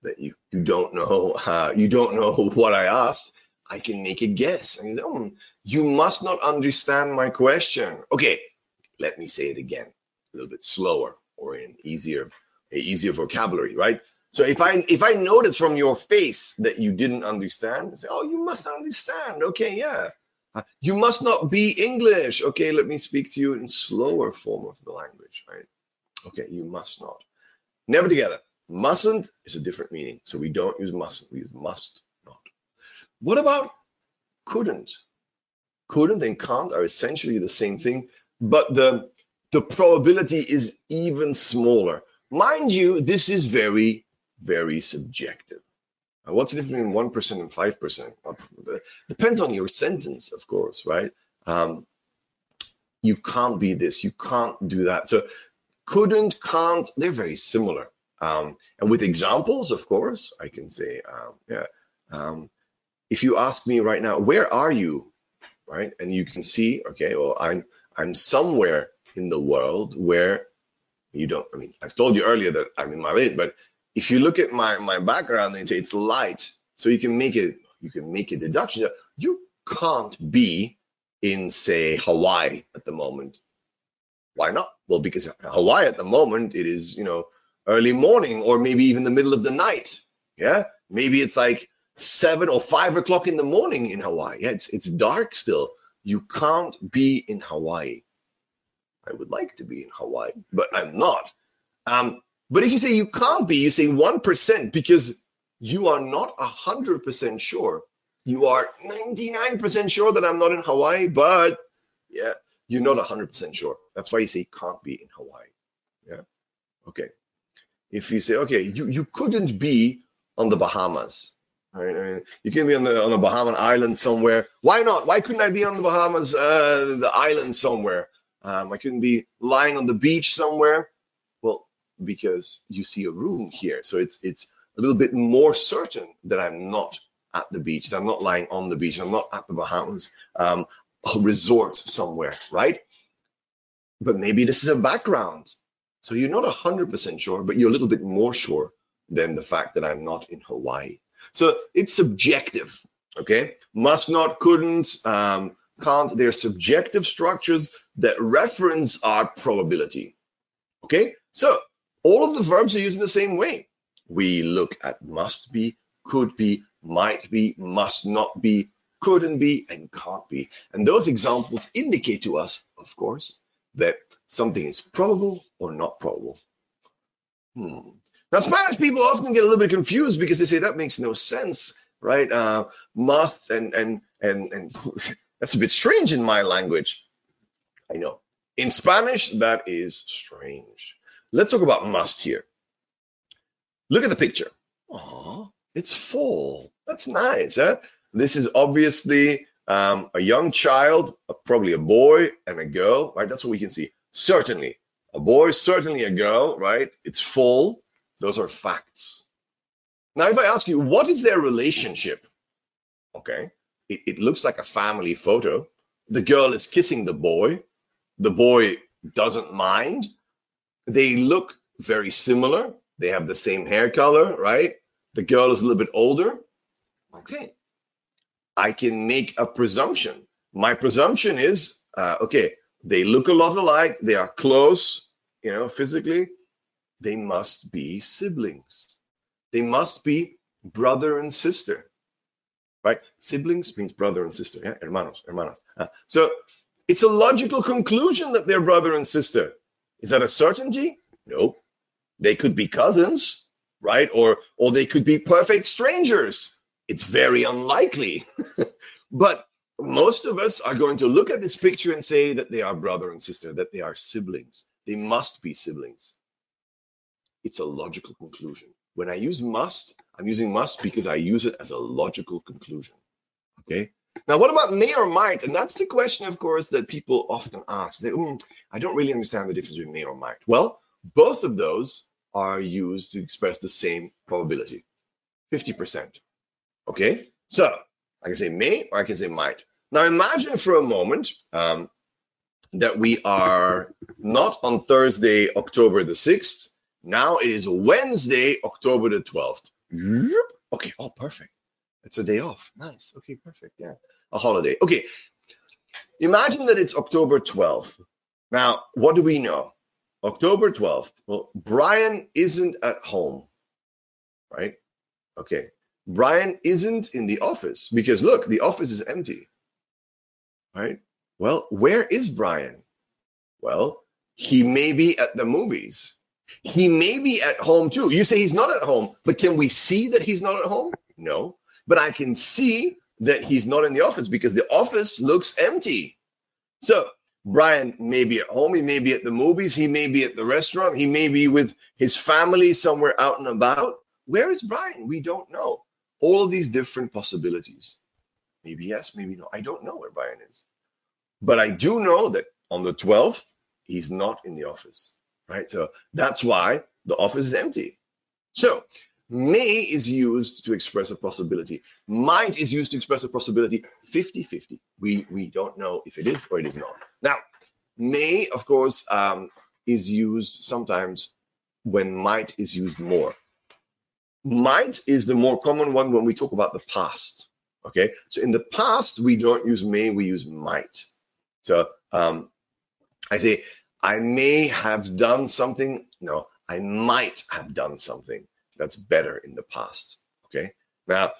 that you you don't know <laughs> uh, you don't know what I asked. I can make a guess. And you, say, oh, you must not understand my question. Okay, let me say it again, a little bit slower or in easier easier vocabulary, right? So if I if I notice from your face that you didn't understand, say, oh, you must understand. Okay, yeah. You must not be English. Okay, let me speak to you in slower form of the language, right? Okay, you must not. Never together. Mustn't is a different meaning. So we don't use mustn't, we use must not. What about couldn't? Couldn't and can't are essentially the same thing, but the, the probability is even smaller. Mind you, this is very, very subjective. Uh, what's the difference between 1% and 5%? Uh, depends on your sentence, of course, right? Um, you can't be this, you can't do that. So couldn't, can't, they're very similar. Um, and with examples, of course, I can say, um, yeah, um, if you ask me right now, where are you? Right. And you can see, okay, well, I'm, I'm somewhere in the world where you don't, I mean, I've told you earlier that I'm in Madrid, but if you look at my, my background and say it's light, so you can make it, you can make a deduction. You can't be in, say, Hawaii at the moment why not? Well, because Hawaii at the moment, it is, you know, early morning or maybe even the middle of the night. Yeah. Maybe it's like seven or five o'clock in the morning in Hawaii. Yeah. It's, it's dark still. You can't be in Hawaii. I would like to be in Hawaii, but I'm not. Um, but if you say you can't be, you say 1% because you are not 100% sure. You are 99% sure that I'm not in Hawaii, but yeah, you're not 100% sure. That's why you say can't be in Hawaii. Yeah. Okay. If you say, okay, you, you couldn't be on the Bahamas. Right? I mean, you can be on the on a Bahamian island somewhere. Why not? Why couldn't I be on the Bahamas, uh, the island somewhere? Um, I couldn't be lying on the beach somewhere. Because you see a room here, so it's it's a little bit more certain that I'm not at the beach, that I'm not lying on the beach, I'm not at the Bahamas, um, a resort somewhere, right? But maybe this is a background. So you're not 100% sure, but you're a little bit more sure than the fact that I'm not in Hawaii. So it's subjective, okay? Must not, couldn't, um, can't. They're subjective structures that reference our probability, okay? So all of the verbs are used in the same way. We look at must be, could be, might be, must not be, couldn't be, and can't be. And those examples indicate to us, of course, that something is probable or not probable. Hmm. Now, Spanish people often get a little bit confused because they say that makes no sense, right? Uh, must and and and and <laughs> that's a bit strange in my language. I know. In Spanish, that is strange. Let's talk about must here. Look at the picture. Oh, it's full. That's nice, huh? This is obviously um, a young child, probably a boy and a girl, right? That's what we can see. Certainly, a boy, certainly a girl, right? It's full. Those are facts. Now, if I ask you, what is their relationship? Okay, it, it looks like a family photo. The girl is kissing the boy. The boy doesn't mind. They look very similar. They have the same hair color, right? The girl is a little bit older. Okay, I can make a presumption. My presumption is uh, okay, they look a lot alike, they are close, you know, physically. They must be siblings. They must be brother and sister, right? Siblings means brother and sister, yeah, hermanos, hermanas. Uh, so it's a logical conclusion that they're brother and sister. Is that a certainty? No. They could be cousins, right? Or or they could be perfect strangers it's very unlikely. <laughs> but most of us are going to look at this picture and say that they are brother and sister, that they are siblings. They must be siblings. It's a logical conclusion. When I use must, I'm using must because I use it as a logical conclusion. Okay. Now, what about may or might? And that's the question, of course, that people often ask. They, mm, I don't really understand the difference between may or might. Well, both of those are used to express the same probability 50%. Okay, so I can say may or I can say might. Now imagine for a moment um, that we are not on Thursday, October the 6th. Now it is Wednesday, October the 12th. Okay, oh, perfect. It's a day off. Nice. Okay, perfect. Yeah, a holiday. Okay, imagine that it's October 12th. Now, what do we know? October 12th. Well, Brian isn't at home, right? Okay, Brian isn't in the office because look, the office is empty. Right? Well, where is Brian? Well, he may be at the movies. He may be at home too. You say he's not at home, but can we see that he's not at home? No. But I can see that he's not in the office because the office looks empty. So Brian may be at home, he may be at the movies, he may be at the restaurant, he may be with his family somewhere out and about. Where is Brian? We don't know all these different possibilities. Maybe yes, maybe no. I don't know where Brian is. But I do know that on the 12th, he's not in the office, right? So that's why the office is empty. So may is used to express a possibility. Might is used to express a possibility 50 50. We, we don't know if it is or it is not. Now, may, of course, um, is used sometimes when might is used more. Might is the more common one when we talk about the past. Okay, so in the past we don't use may, we use might. So um, I say I may have done something. No, I might have done something that's better in the past. Okay, now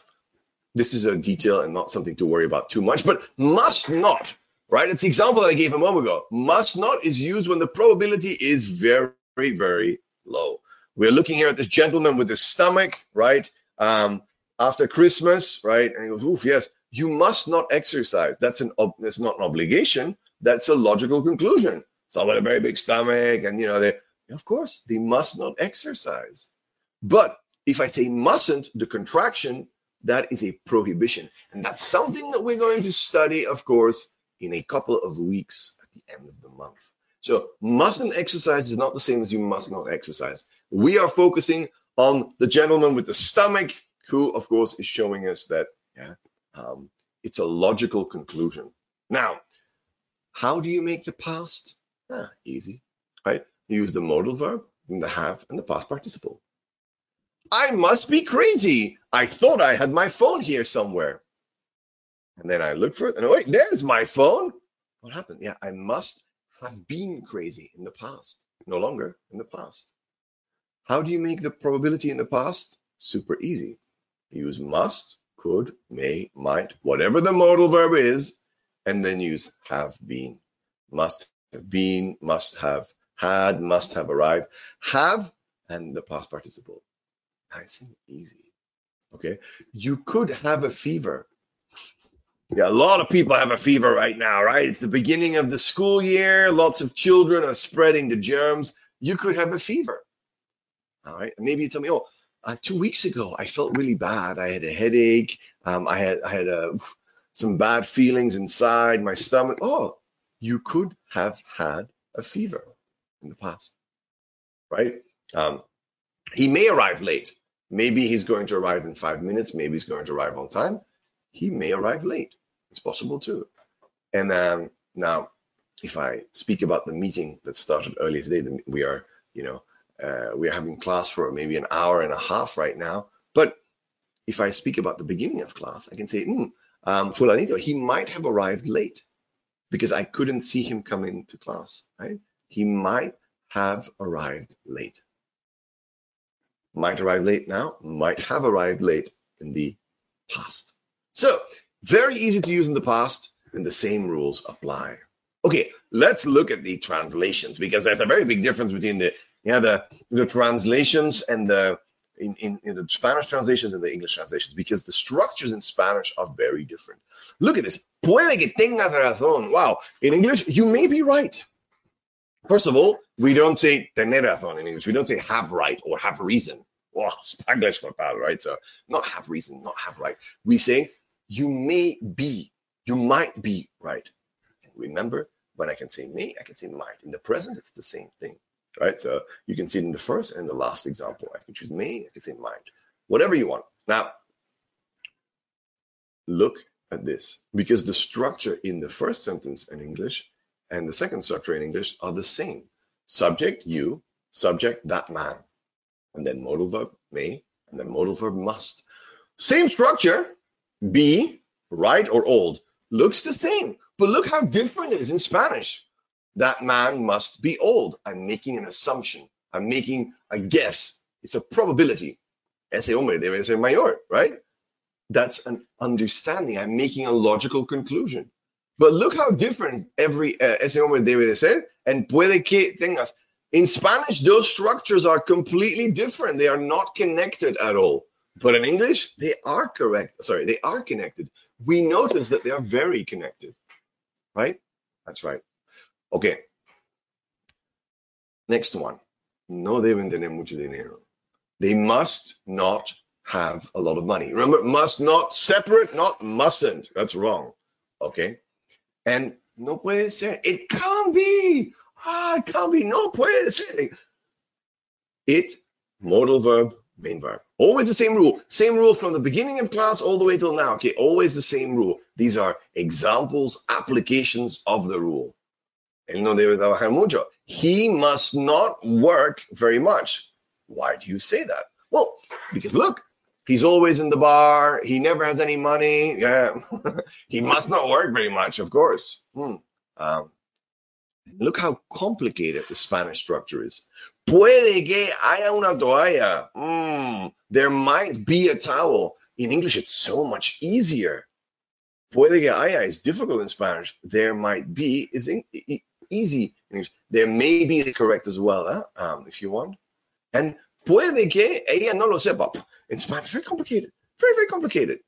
this is a detail and not something to worry about too much, but must not. Right, it's the example that I gave a moment ago. Must not is used when the probability is very, very low. We're looking here at this gentleman with his stomach, right? Um, after Christmas, right? And he goes, oof, yes, you must not exercise. That's an that's not an obligation, That's a logical conclusion. Someone with a very big stomach, and you know, they of course they must not exercise. But if I say mustn't, the contraction, that is a prohibition. And that's something that we're going to study, of course, in a couple of weeks at the end of the month. So mustn't exercise is not the same as you must not exercise. We are focusing on the gentleman with the stomach, who, of course, is showing us that yeah, um, it's a logical conclusion. Now, how do you make the past? Ah, easy, right? You use the modal verb, the have, and the past participle. I must be crazy. I thought I had my phone here somewhere. And then I look for it, and wait, there's my phone. What happened? Yeah, I must have been crazy in the past. No longer in the past. How do you make the probability in the past? Super easy. Use must, could, may, might, whatever the modal verb is, and then use have been. Must have been, must have had, must have arrived. Have and the past participle. Nice and easy. Okay. You could have a fever. Yeah, a lot of people have a fever right now, right? It's the beginning of the school year. Lots of children are spreading the germs. You could have a fever. All right. Maybe you tell me, oh, uh, two weeks ago I felt really bad. I had a headache. Um, I had I had uh, some bad feelings inside my stomach. Oh, you could have had a fever in the past, right? Um, he may arrive late. Maybe he's going to arrive in five minutes. Maybe he's going to arrive on time. He may arrive late. It's possible too. And um, now, if I speak about the meeting that started earlier today, we are, you know, uh, we are having class for maybe an hour and a half right now. But if I speak about the beginning of class, I can say, hmm, um, Fulanito, he might have arrived late because I couldn't see him come into class, right? he might have arrived late. Might arrive late now, might have arrived late in the past. So, very easy to use in the past, and the same rules apply. Okay, let's look at the translations because there's a very big difference between the yeah the the translations and the in, in, in, the Spanish translations and the English translations because the structures in Spanish are very different. Look at this. Puede que tengas razón. Wow. In English, you may be right. First of all, we don't say tener razón in English. We don't say have right or have reason. Oh, <laughs> Spanglish total, right? So not have reason, not have right. We say you may be, you might be right. And remember, when I can say may, I can say might. In the present, it's the same thing, right? So you can see it in the first and the last example. I can choose may, I can say might, whatever you want. Now, look at this because the structure in the first sentence in English and the second structure in English are the same. Subject, you, subject, that man. And then modal verb, may, and then modal verb, must. Same structure, be, right or old. Looks the same, but look how different it is in Spanish. That man must be old. I'm making an assumption. I'm making a guess. It's a probability. Ese hombre debe ser mayor, right? That's an understanding. I'm making a logical conclusion. But look how different every uh, ese hombre debe de ser and puede que tengas. In Spanish, those structures are completely different. They are not connected at all. But in English, they are correct. Sorry, they are connected. We notice that they are very connected. Right? That's right. Okay. Next one. No deben tener mucho dinero. They must not have a lot of money. Remember, must not separate, not mustn't. That's wrong. Okay. And no puede ser. It can't be. Ah, it can't be. No puede ser. It, modal verb, main verb. Always the same rule. Same rule from the beginning of class all the way till now. Okay, always the same rule. These are examples, applications of the rule. Él no debe trabajar mucho. He must not work very much. Why do you say that? Well, because look, He's always in the bar. He never has any money. Yeah, <laughs> he must not work very much, of course. Hmm. Um, look how complicated the Spanish structure is. Puede que haya una toalla. Mm, there might be a towel. In English, it's so much easier. Puede que haya is difficult in Spanish. There might be is in, easy in English. There may be is correct as well, huh? um, if you want. And puede que ella no lo sepa. In Spanish, very complicated, very, very complicated.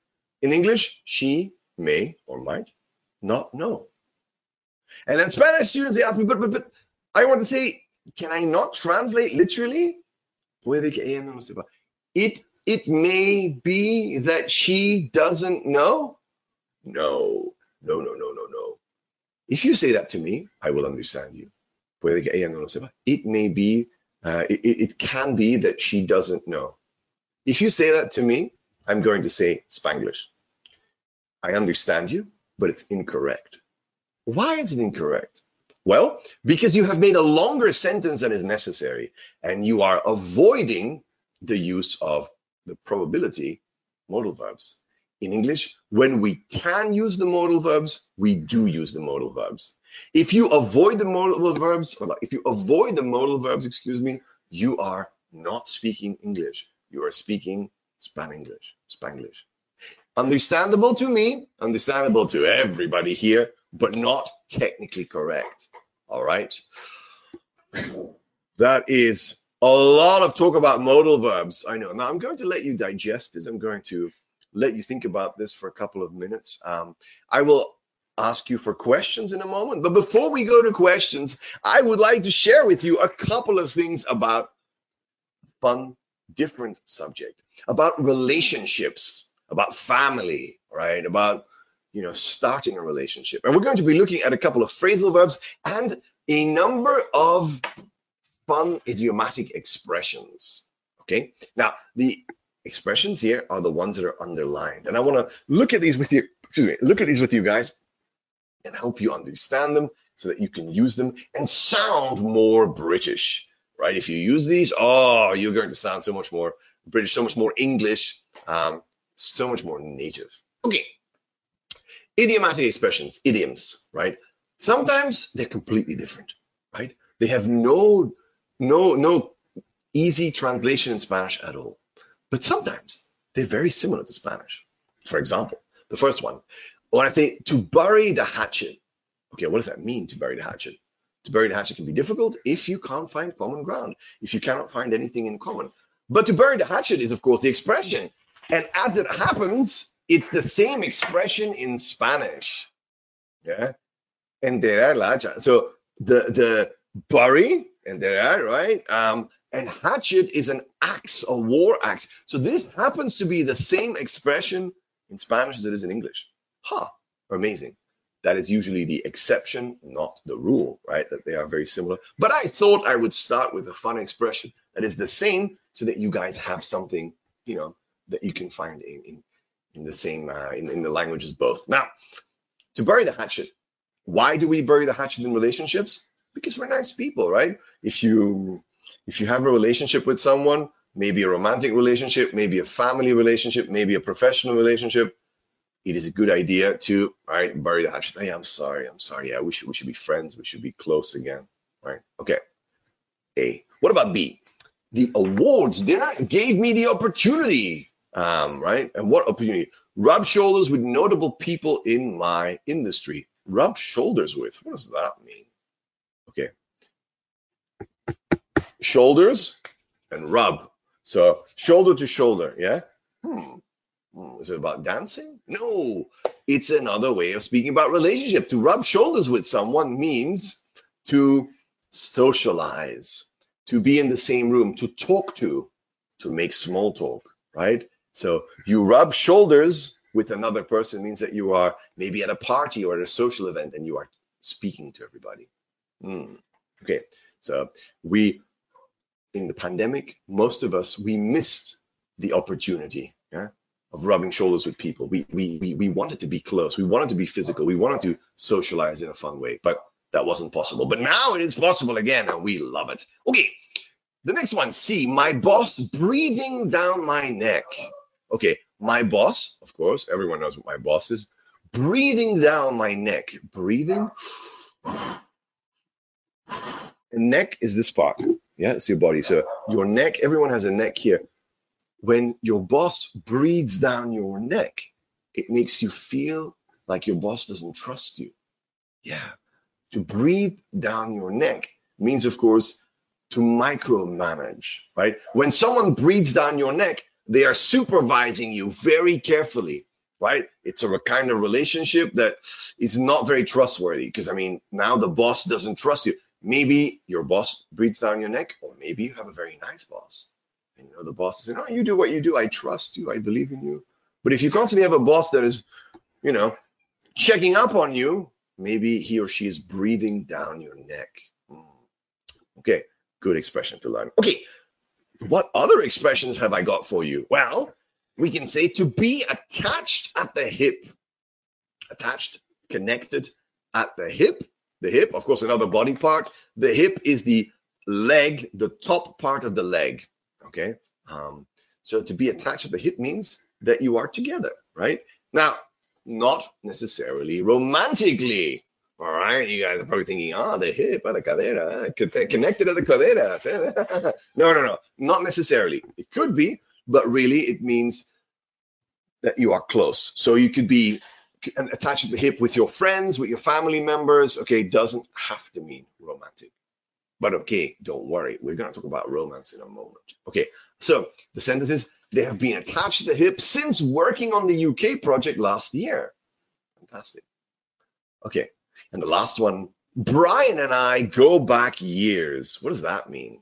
In English, she may or might not know. And then Spanish students, they ask me, but, but, but, I want to say, can I not translate literally? Puede que ella no lo sepa. It, it may be that she doesn't know. No, no, no, no, no, no. If you say that to me, I will understand you. Puede que ella no lo sepa. It may be, uh, it, it can be that she doesn't know. If you say that to me, I'm going to say Spanglish. I understand you, but it's incorrect. Why is it incorrect? Well, because you have made a longer sentence than is necessary, and you are avoiding the use of the probability modal verbs. In English, when we can use the modal verbs, we do use the modal verbs. If you avoid the modal verbs, if you avoid the modal verbs, excuse me, you are not speaking English. You are speaking Spanglish. Spanglish. Understandable to me, understandable to everybody here, but not technically correct. All right. That is a lot of talk about modal verbs. I know. Now I'm going to let you digest this. I'm going to let you think about this for a couple of minutes. Um, I will ask you for questions in a moment. But before we go to questions, I would like to share with you a couple of things about fun, different subject, about relationships, about family, right? About you know, starting a relationship. And we're going to be looking at a couple of phrasal verbs and a number of fun idiomatic expressions. Okay. Now, the expressions here are the ones that are underlined. And I want to look at these with you, excuse me, look at these with you guys and help you understand them so that you can use them and sound more British, right? If you use these, oh, you're going to sound so much more British, so much more English, um, so much more native. Okay, idiomatic expressions, idioms, right? Sometimes they're completely different, right? They have no, no, no easy translation in Spanish at all. But sometimes they're very similar to Spanish. For example, the first one, when I say to bury the hatchet, okay, what does that mean to bury the hatchet? To bury the hatchet can be difficult if you can't find common ground, if you cannot find anything in common. But to bury the hatchet is, of course, the expression. And as it happens, it's the same expression in Spanish. Yeah. Enterrar la hacha. So the the bury, enterrar, right? Um, and hatchet is an axe, a war axe. So this happens to be the same expression in Spanish as it is in English. Huh, amazing. That is usually the exception, not the rule, right? That they are very similar. But I thought I would start with a fun expression that is the same so that you guys have something, you know, that you can find in, in, in the same uh, in, in the languages both. Now, to bury the hatchet, why do we bury the hatchet in relationships? Because we're nice people, right? If you if you have a relationship with someone, maybe a romantic relationship, maybe a family relationship, maybe a professional relationship, it is a good idea to right bury the hatchet. Hey, I'm sorry, I'm sorry. Yeah, we should we should be friends. We should be close again, right? Okay. A. What about B? The awards they gave me the opportunity um, right? And what opportunity? Rub shoulders with notable people in my industry. Rub shoulders with. What does that mean? Okay. Shoulders and rub. So shoulder to shoulder. Yeah. Hmm. hmm. Is it about dancing? No. It's another way of speaking about relationship. To rub shoulders with someone means to socialize, to be in the same room, to talk to, to make small talk, right? So you rub shoulders with another person means that you are maybe at a party or at a social event and you are speaking to everybody. Mm. Okay, so we, in the pandemic, most of us, we missed the opportunity yeah, of rubbing shoulders with people. We, we, we, we wanted to be close. We wanted to be physical. We wanted to socialize in a fun way, but that wasn't possible. But now it is possible again, and we love it. Okay, the next one, C, my boss breathing down my neck okay, my boss, of course, everyone knows what my boss is, breathing down my neck, breathing. And neck is this part. Yeah, it's your body. So your neck, everyone has a neck here. When your boss breathes down your neck, it makes you feel like your boss doesn't trust you. Yeah. To breathe down your neck means, of course, to micromanage, right? When someone breathes down your neck, they are supervising you very carefully, right? It's a kind of relationship that is not very trustworthy because, I mean, now the boss doesn't trust you. Maybe your boss breathes down your neck, or maybe you have a very nice boss. And you know, the boss is saying, Oh, you do what you do. I trust you. I believe in you. But if you constantly have a boss that is, you know, checking up on you, maybe he or she is breathing down your neck. Hmm. Okay, good expression to learn. Okay, what other expressions have I got for you? Well, we can say to be attached at the hip. Attached, connected at the hip. The hip, of course, another body part. The hip is the leg, the top part of the leg. Okay. Um, so to be attached to the hip means that you are together, right? Now, not necessarily romantically. All right, you guys are probably thinking, ah, oh, the hip, ah, the cadera, ah, connected at the cadera. <laughs> no, no, no, not necessarily. It could be, but really it means that you are close. So you could be attached at the hip with your friends, with your family members. Okay, doesn't have to mean romantic. But okay, don't worry. We're going to talk about romance in a moment. Okay, so the sentence is they have been attached to the hip since working on the UK project last year. Fantastic. Okay, and the last one Brian and I go back years. What does that mean?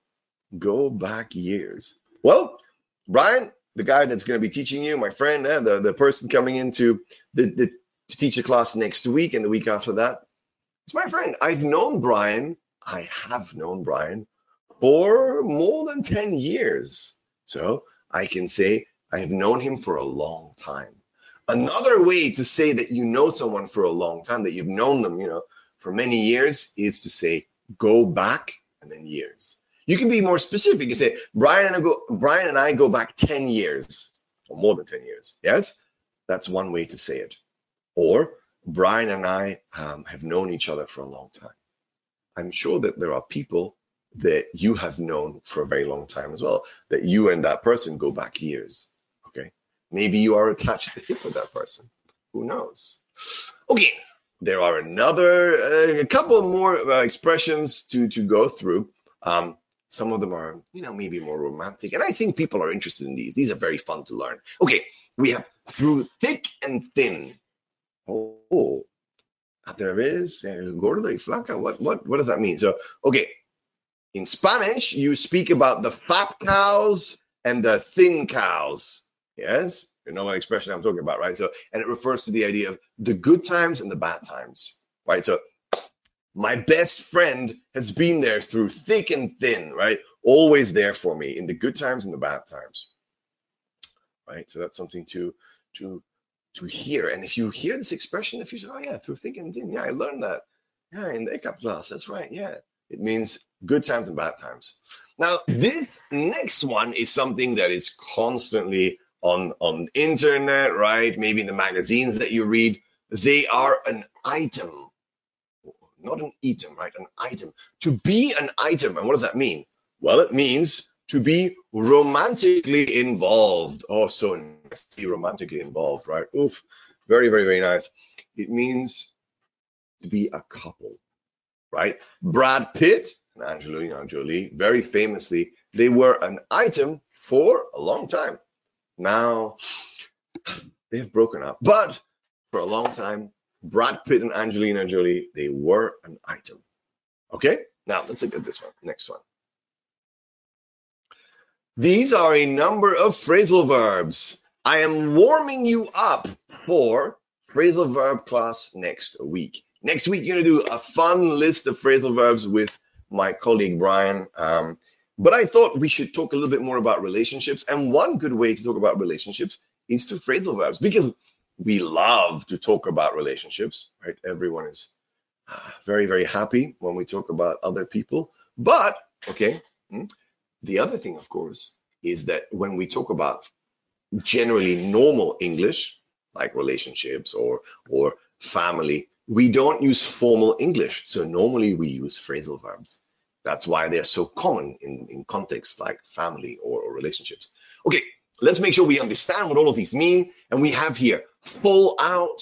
Go back years. Well, Brian, the guy that's going to be teaching you, my friend, eh, the, the person coming into the, the to teach a class next week and the week after that, it's my friend. I've known Brian, I have known Brian for more than 10 years. So I can say I have known him for a long time. Another way to say that you know someone for a long time, that you've known them, you know, for many years, is to say go back and then years. You can be more specific. You say Brian and I go, Brian and I go back 10 years or more than 10 years. Yes, that's one way to say it. Or Brian and I um, have known each other for a long time. I'm sure that there are people that you have known for a very long time as well, that you and that person go back years. Okay. Maybe you are attached to the hip of that person. Who knows? Okay. There are another, uh, a couple more uh, expressions to, to go through. Um, some of them are, you know, maybe more romantic. And I think people are interested in these. These are very fun to learn. Okay. We have through thick and thin. Oh, there is gordo y flaca. What, what, what does that mean? So, okay in Spanish, you speak about the fat cows and the thin cows. Yes, you know what expression I'm talking about, right? So, and it refers to the idea of the good times and the bad times, right? So, my best friend has been there through thick and thin, right? Always there for me in the good times and the bad times, right? So that's something to to to hear. And if you hear this expression, if you say, "Oh yeah, through thick and thin," yeah, I learned that. Yeah, in the ECA class, that's right. Yeah, it means good times and bad times. Now, mm-hmm. this next one is something that is constantly on on internet, right? Maybe in the magazines that you read. They are an item, not an item, right? An item. To be an item, and what does that mean? Well, it means to be romantically involved. Oh, so nice to be romantically involved, right? Oof, very, very, very nice. It means to be a couple, right? Brad Pitt and Angelina Jolie, very famously, they were an item for a long time. Now they've broken up, but for a long time, Brad Pitt and Angelina Jolie, they were an item. Okay, now let's look at this one. Next one. These are a number of phrasal verbs. I am warming you up for phrasal verb class next week. Next week, you're going to do a fun list of phrasal verbs with my colleague Brian. Um, but I thought we should talk a little bit more about relationships. And one good way to talk about relationships is through phrasal verbs because we love to talk about relationships, right? Everyone is uh, very, very happy when we talk about other people. But, okay, hmm, the other thing, of course, is that when we talk about generally normal English, like relationships or or family, we don't use formal English. So normally we use phrasal verbs. That's why they're so common in, in contexts like family or, or relationships. Okay, let's make sure we understand what all of these mean. And we have here fall out,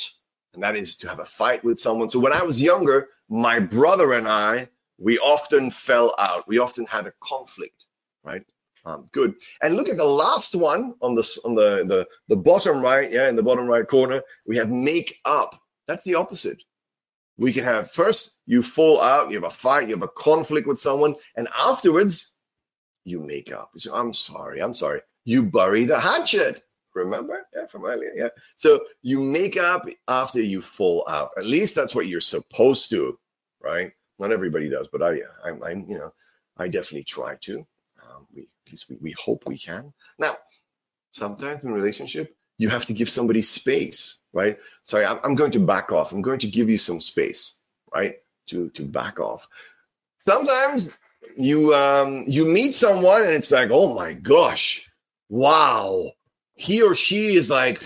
and that is to have a fight with someone. So when I was younger, my brother and I, we often fell out. We often had a conflict, right? Um, good. And look at the last one on the on the, the the bottom right, yeah, in the bottom right corner, we have make up. That's the opposite. We can have first you fall out, you have a fight, you have a conflict with someone, and afterwards you make up. You say, I'm sorry, I'm sorry. You bury the hatchet. Remember? Yeah, from earlier. Yeah. So you make up after you fall out. At least that's what you're supposed to, right? Not everybody does, but I, I'm, I'm you know, I definitely try to. Um, we, at least we, we hope we can. Now, sometimes in relationship, you have to give somebody space, right? Sorry, I'm, I'm going to back off. I'm going to give you some space, right? To to back off. Sometimes you um you meet someone and it's like, oh my gosh, wow, he or she is like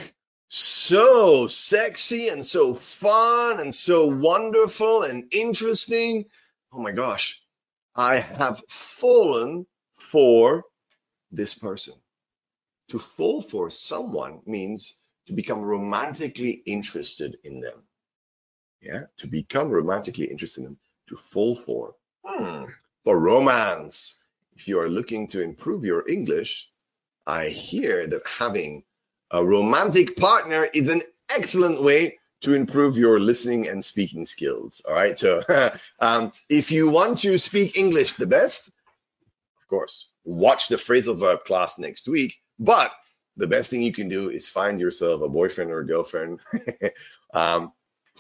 so sexy and so fun and so wonderful and interesting. Oh my gosh, I have fallen for this person. To fall for someone means to become romantically interested in them. Yeah, to become romantically interested in them, to fall for. Hmm. For romance. If you are looking to improve your English, I hear that having a romantic partner is an excellent way to improve your listening and speaking skills. All right. So <laughs> um, if you want to speak English the best, of course, watch the phrasal verb class next week. But the best thing you can do is find yourself a boyfriend or a girlfriend <laughs> um,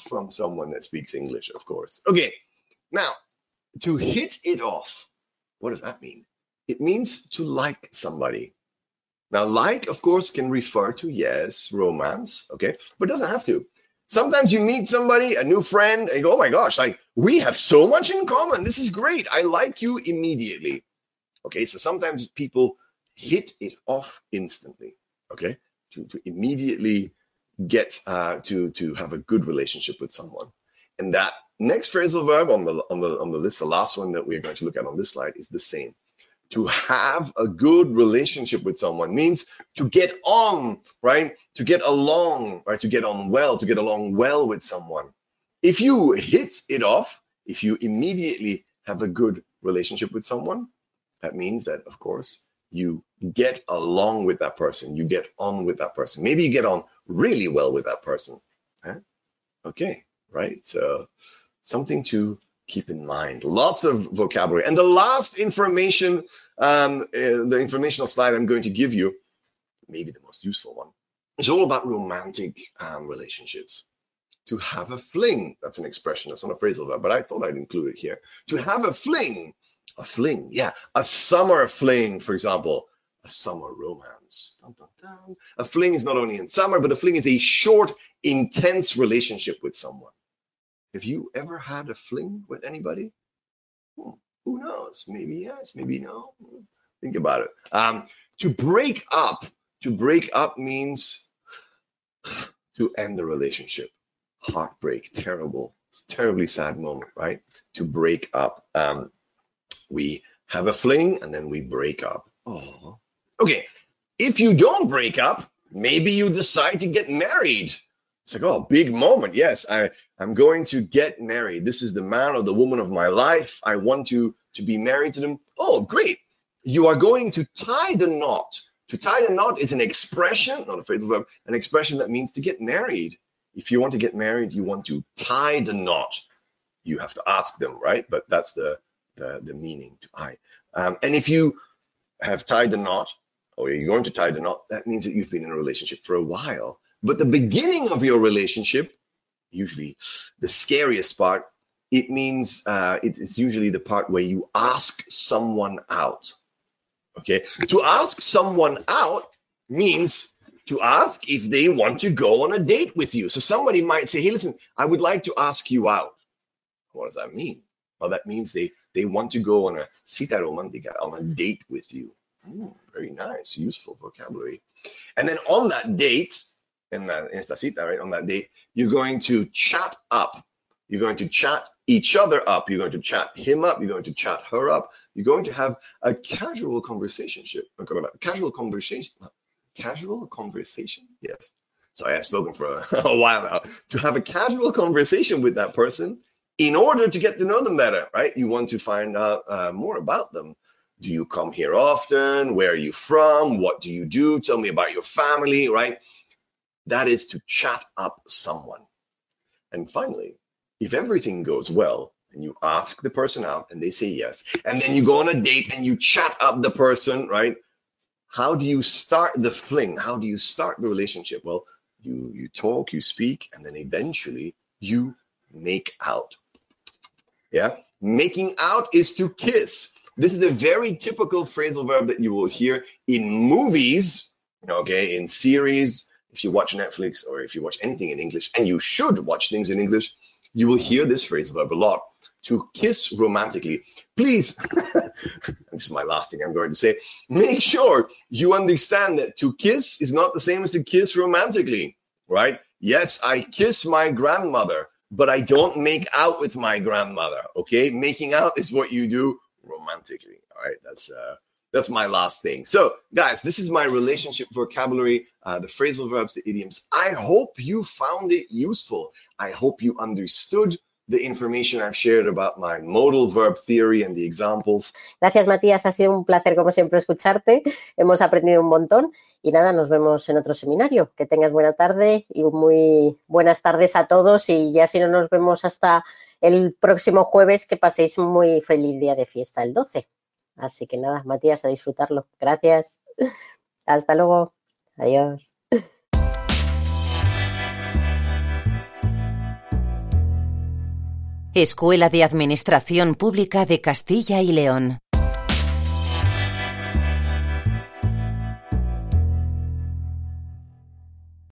from someone that speaks English, of course. Okay. Now, to hit it off, what does that mean? It means to like somebody. Now, like, of course, can refer to, yes, romance, okay, but doesn't have to. Sometimes you meet somebody, a new friend, and go, oh my gosh, like, we have so much in common. This is great. I like you immediately. Okay, so sometimes people hit it off instantly, okay, to, to immediately get uh, to, to have a good relationship with someone. And that next phrasal verb on the, on, the, on the list, the last one that we're going to look at on this slide is the same to have a good relationship with someone means to get on, right? To get along, right? To get on well, to get along well with someone. If you hit it off, if you immediately have a good relationship with someone, that means that, of course, you get along with that person, you get on with that person. Maybe you get on really well with that person. Huh? Okay, right? So something to keep in mind. Lots of vocabulary. And the last information, um, uh, the informational slide I'm going to give you, maybe the most useful one, is all about romantic um, relationships. To have a fling, that's an expression, that's not a phrasal verb, but I thought I'd include it here. To have a fling, a fling, yeah, a summer fling, for example, a summer romance. Dun, dun, dun. A fling is not only in summer, but a fling is a short, intense relationship with someone. Have you ever had a fling with anybody? Hmm, who knows? Maybe yes, maybe no. Think about it. Um, to break up, to break up means to end the relationship. Heartbreak, terrible, terribly sad moment, right? To break up. Um, we have a fling and then we break up. Oh, okay. If you don't break up, maybe you decide to get married. It's like, oh, big moment. Yes, I, I'm going to get married. This is the man or the woman of my life. I want to, to be married to them. Oh, great. You are going to tie the knot. To tie the knot is an expression, not a phrasal verb, an expression that means to get married. If you want to get married, you want to tie the knot. You have to ask them, right? But that's the the, the meaning to I. Um, and if you have tied the knot, or you're going to tie the knot, that means that you've been in a relationship for a while. But the beginning of your relationship, usually the scariest part, it means uh, it, it's usually the part where you ask someone out. Okay, to ask someone out means to ask if they want to go on a date with you. So somebody might say, "Hey, listen, I would like to ask you out." What does that mean? Well, that means they they want to go on a cita romantica, on a date with you. Mm, very nice, useful vocabulary. And then on that date, in, the, in esta cita, right, on that date, you're going to chat up. You're going to chat each other up. You're going to chat him up. You're going to chat her up. You're going to have a casual conversation. Casual conversation. Casual conversation. Yes. Sorry, I've spoken for a, <laughs> a while now. To have a casual conversation with that person in order to get to know them better, right? You want to find out uh, more about them. do you come here often? Where are you from? What do you do? Tell me about your family, right? That is to chat up someone. And finally, if everything goes well and you ask the person out and they say yes, and then you go on a date and you chat up the person, right? How do you start the fling? How do you start the relationship? Well, you you talk, you speak, and then eventually you make out. Yeah, making out is to kiss. This is a very typical phrasal verb that you will hear in movies, okay, in series. If you watch Netflix or if you watch anything in English, and you should watch things in English, you will hear this phrasal verb a lot. To kiss romantically. Please, <laughs> this is my last thing I'm going to say. Make sure you understand that to kiss is not the same as to kiss romantically, right? Yes, I kiss my grandmother, but I don't make out with my grandmother, okay? Making out is what you do romantically. All right, that's uh, that's my last thing. So, guys, this is my relationship vocabulary, uh, the phrasal verbs, the idioms. I hope you found it useful. I hope you understood the information I've shared about my modal verb theory and the examples. Gracias, Matías. Ha sido un placer, como siempre, escucharte. Hemos aprendido un montón. Y nada, nos vemos en otro seminario. Que tengas buena tarde y muy buenas tardes a todos. Y ya si no nos vemos hasta el próximo jueves, que paséis un muy feliz día de fiesta, el 12. Así que nada, Matías, a disfrutarlo. Gracias. Hasta luego. Adiós. Escuela de Administración Pública de Castilla y León.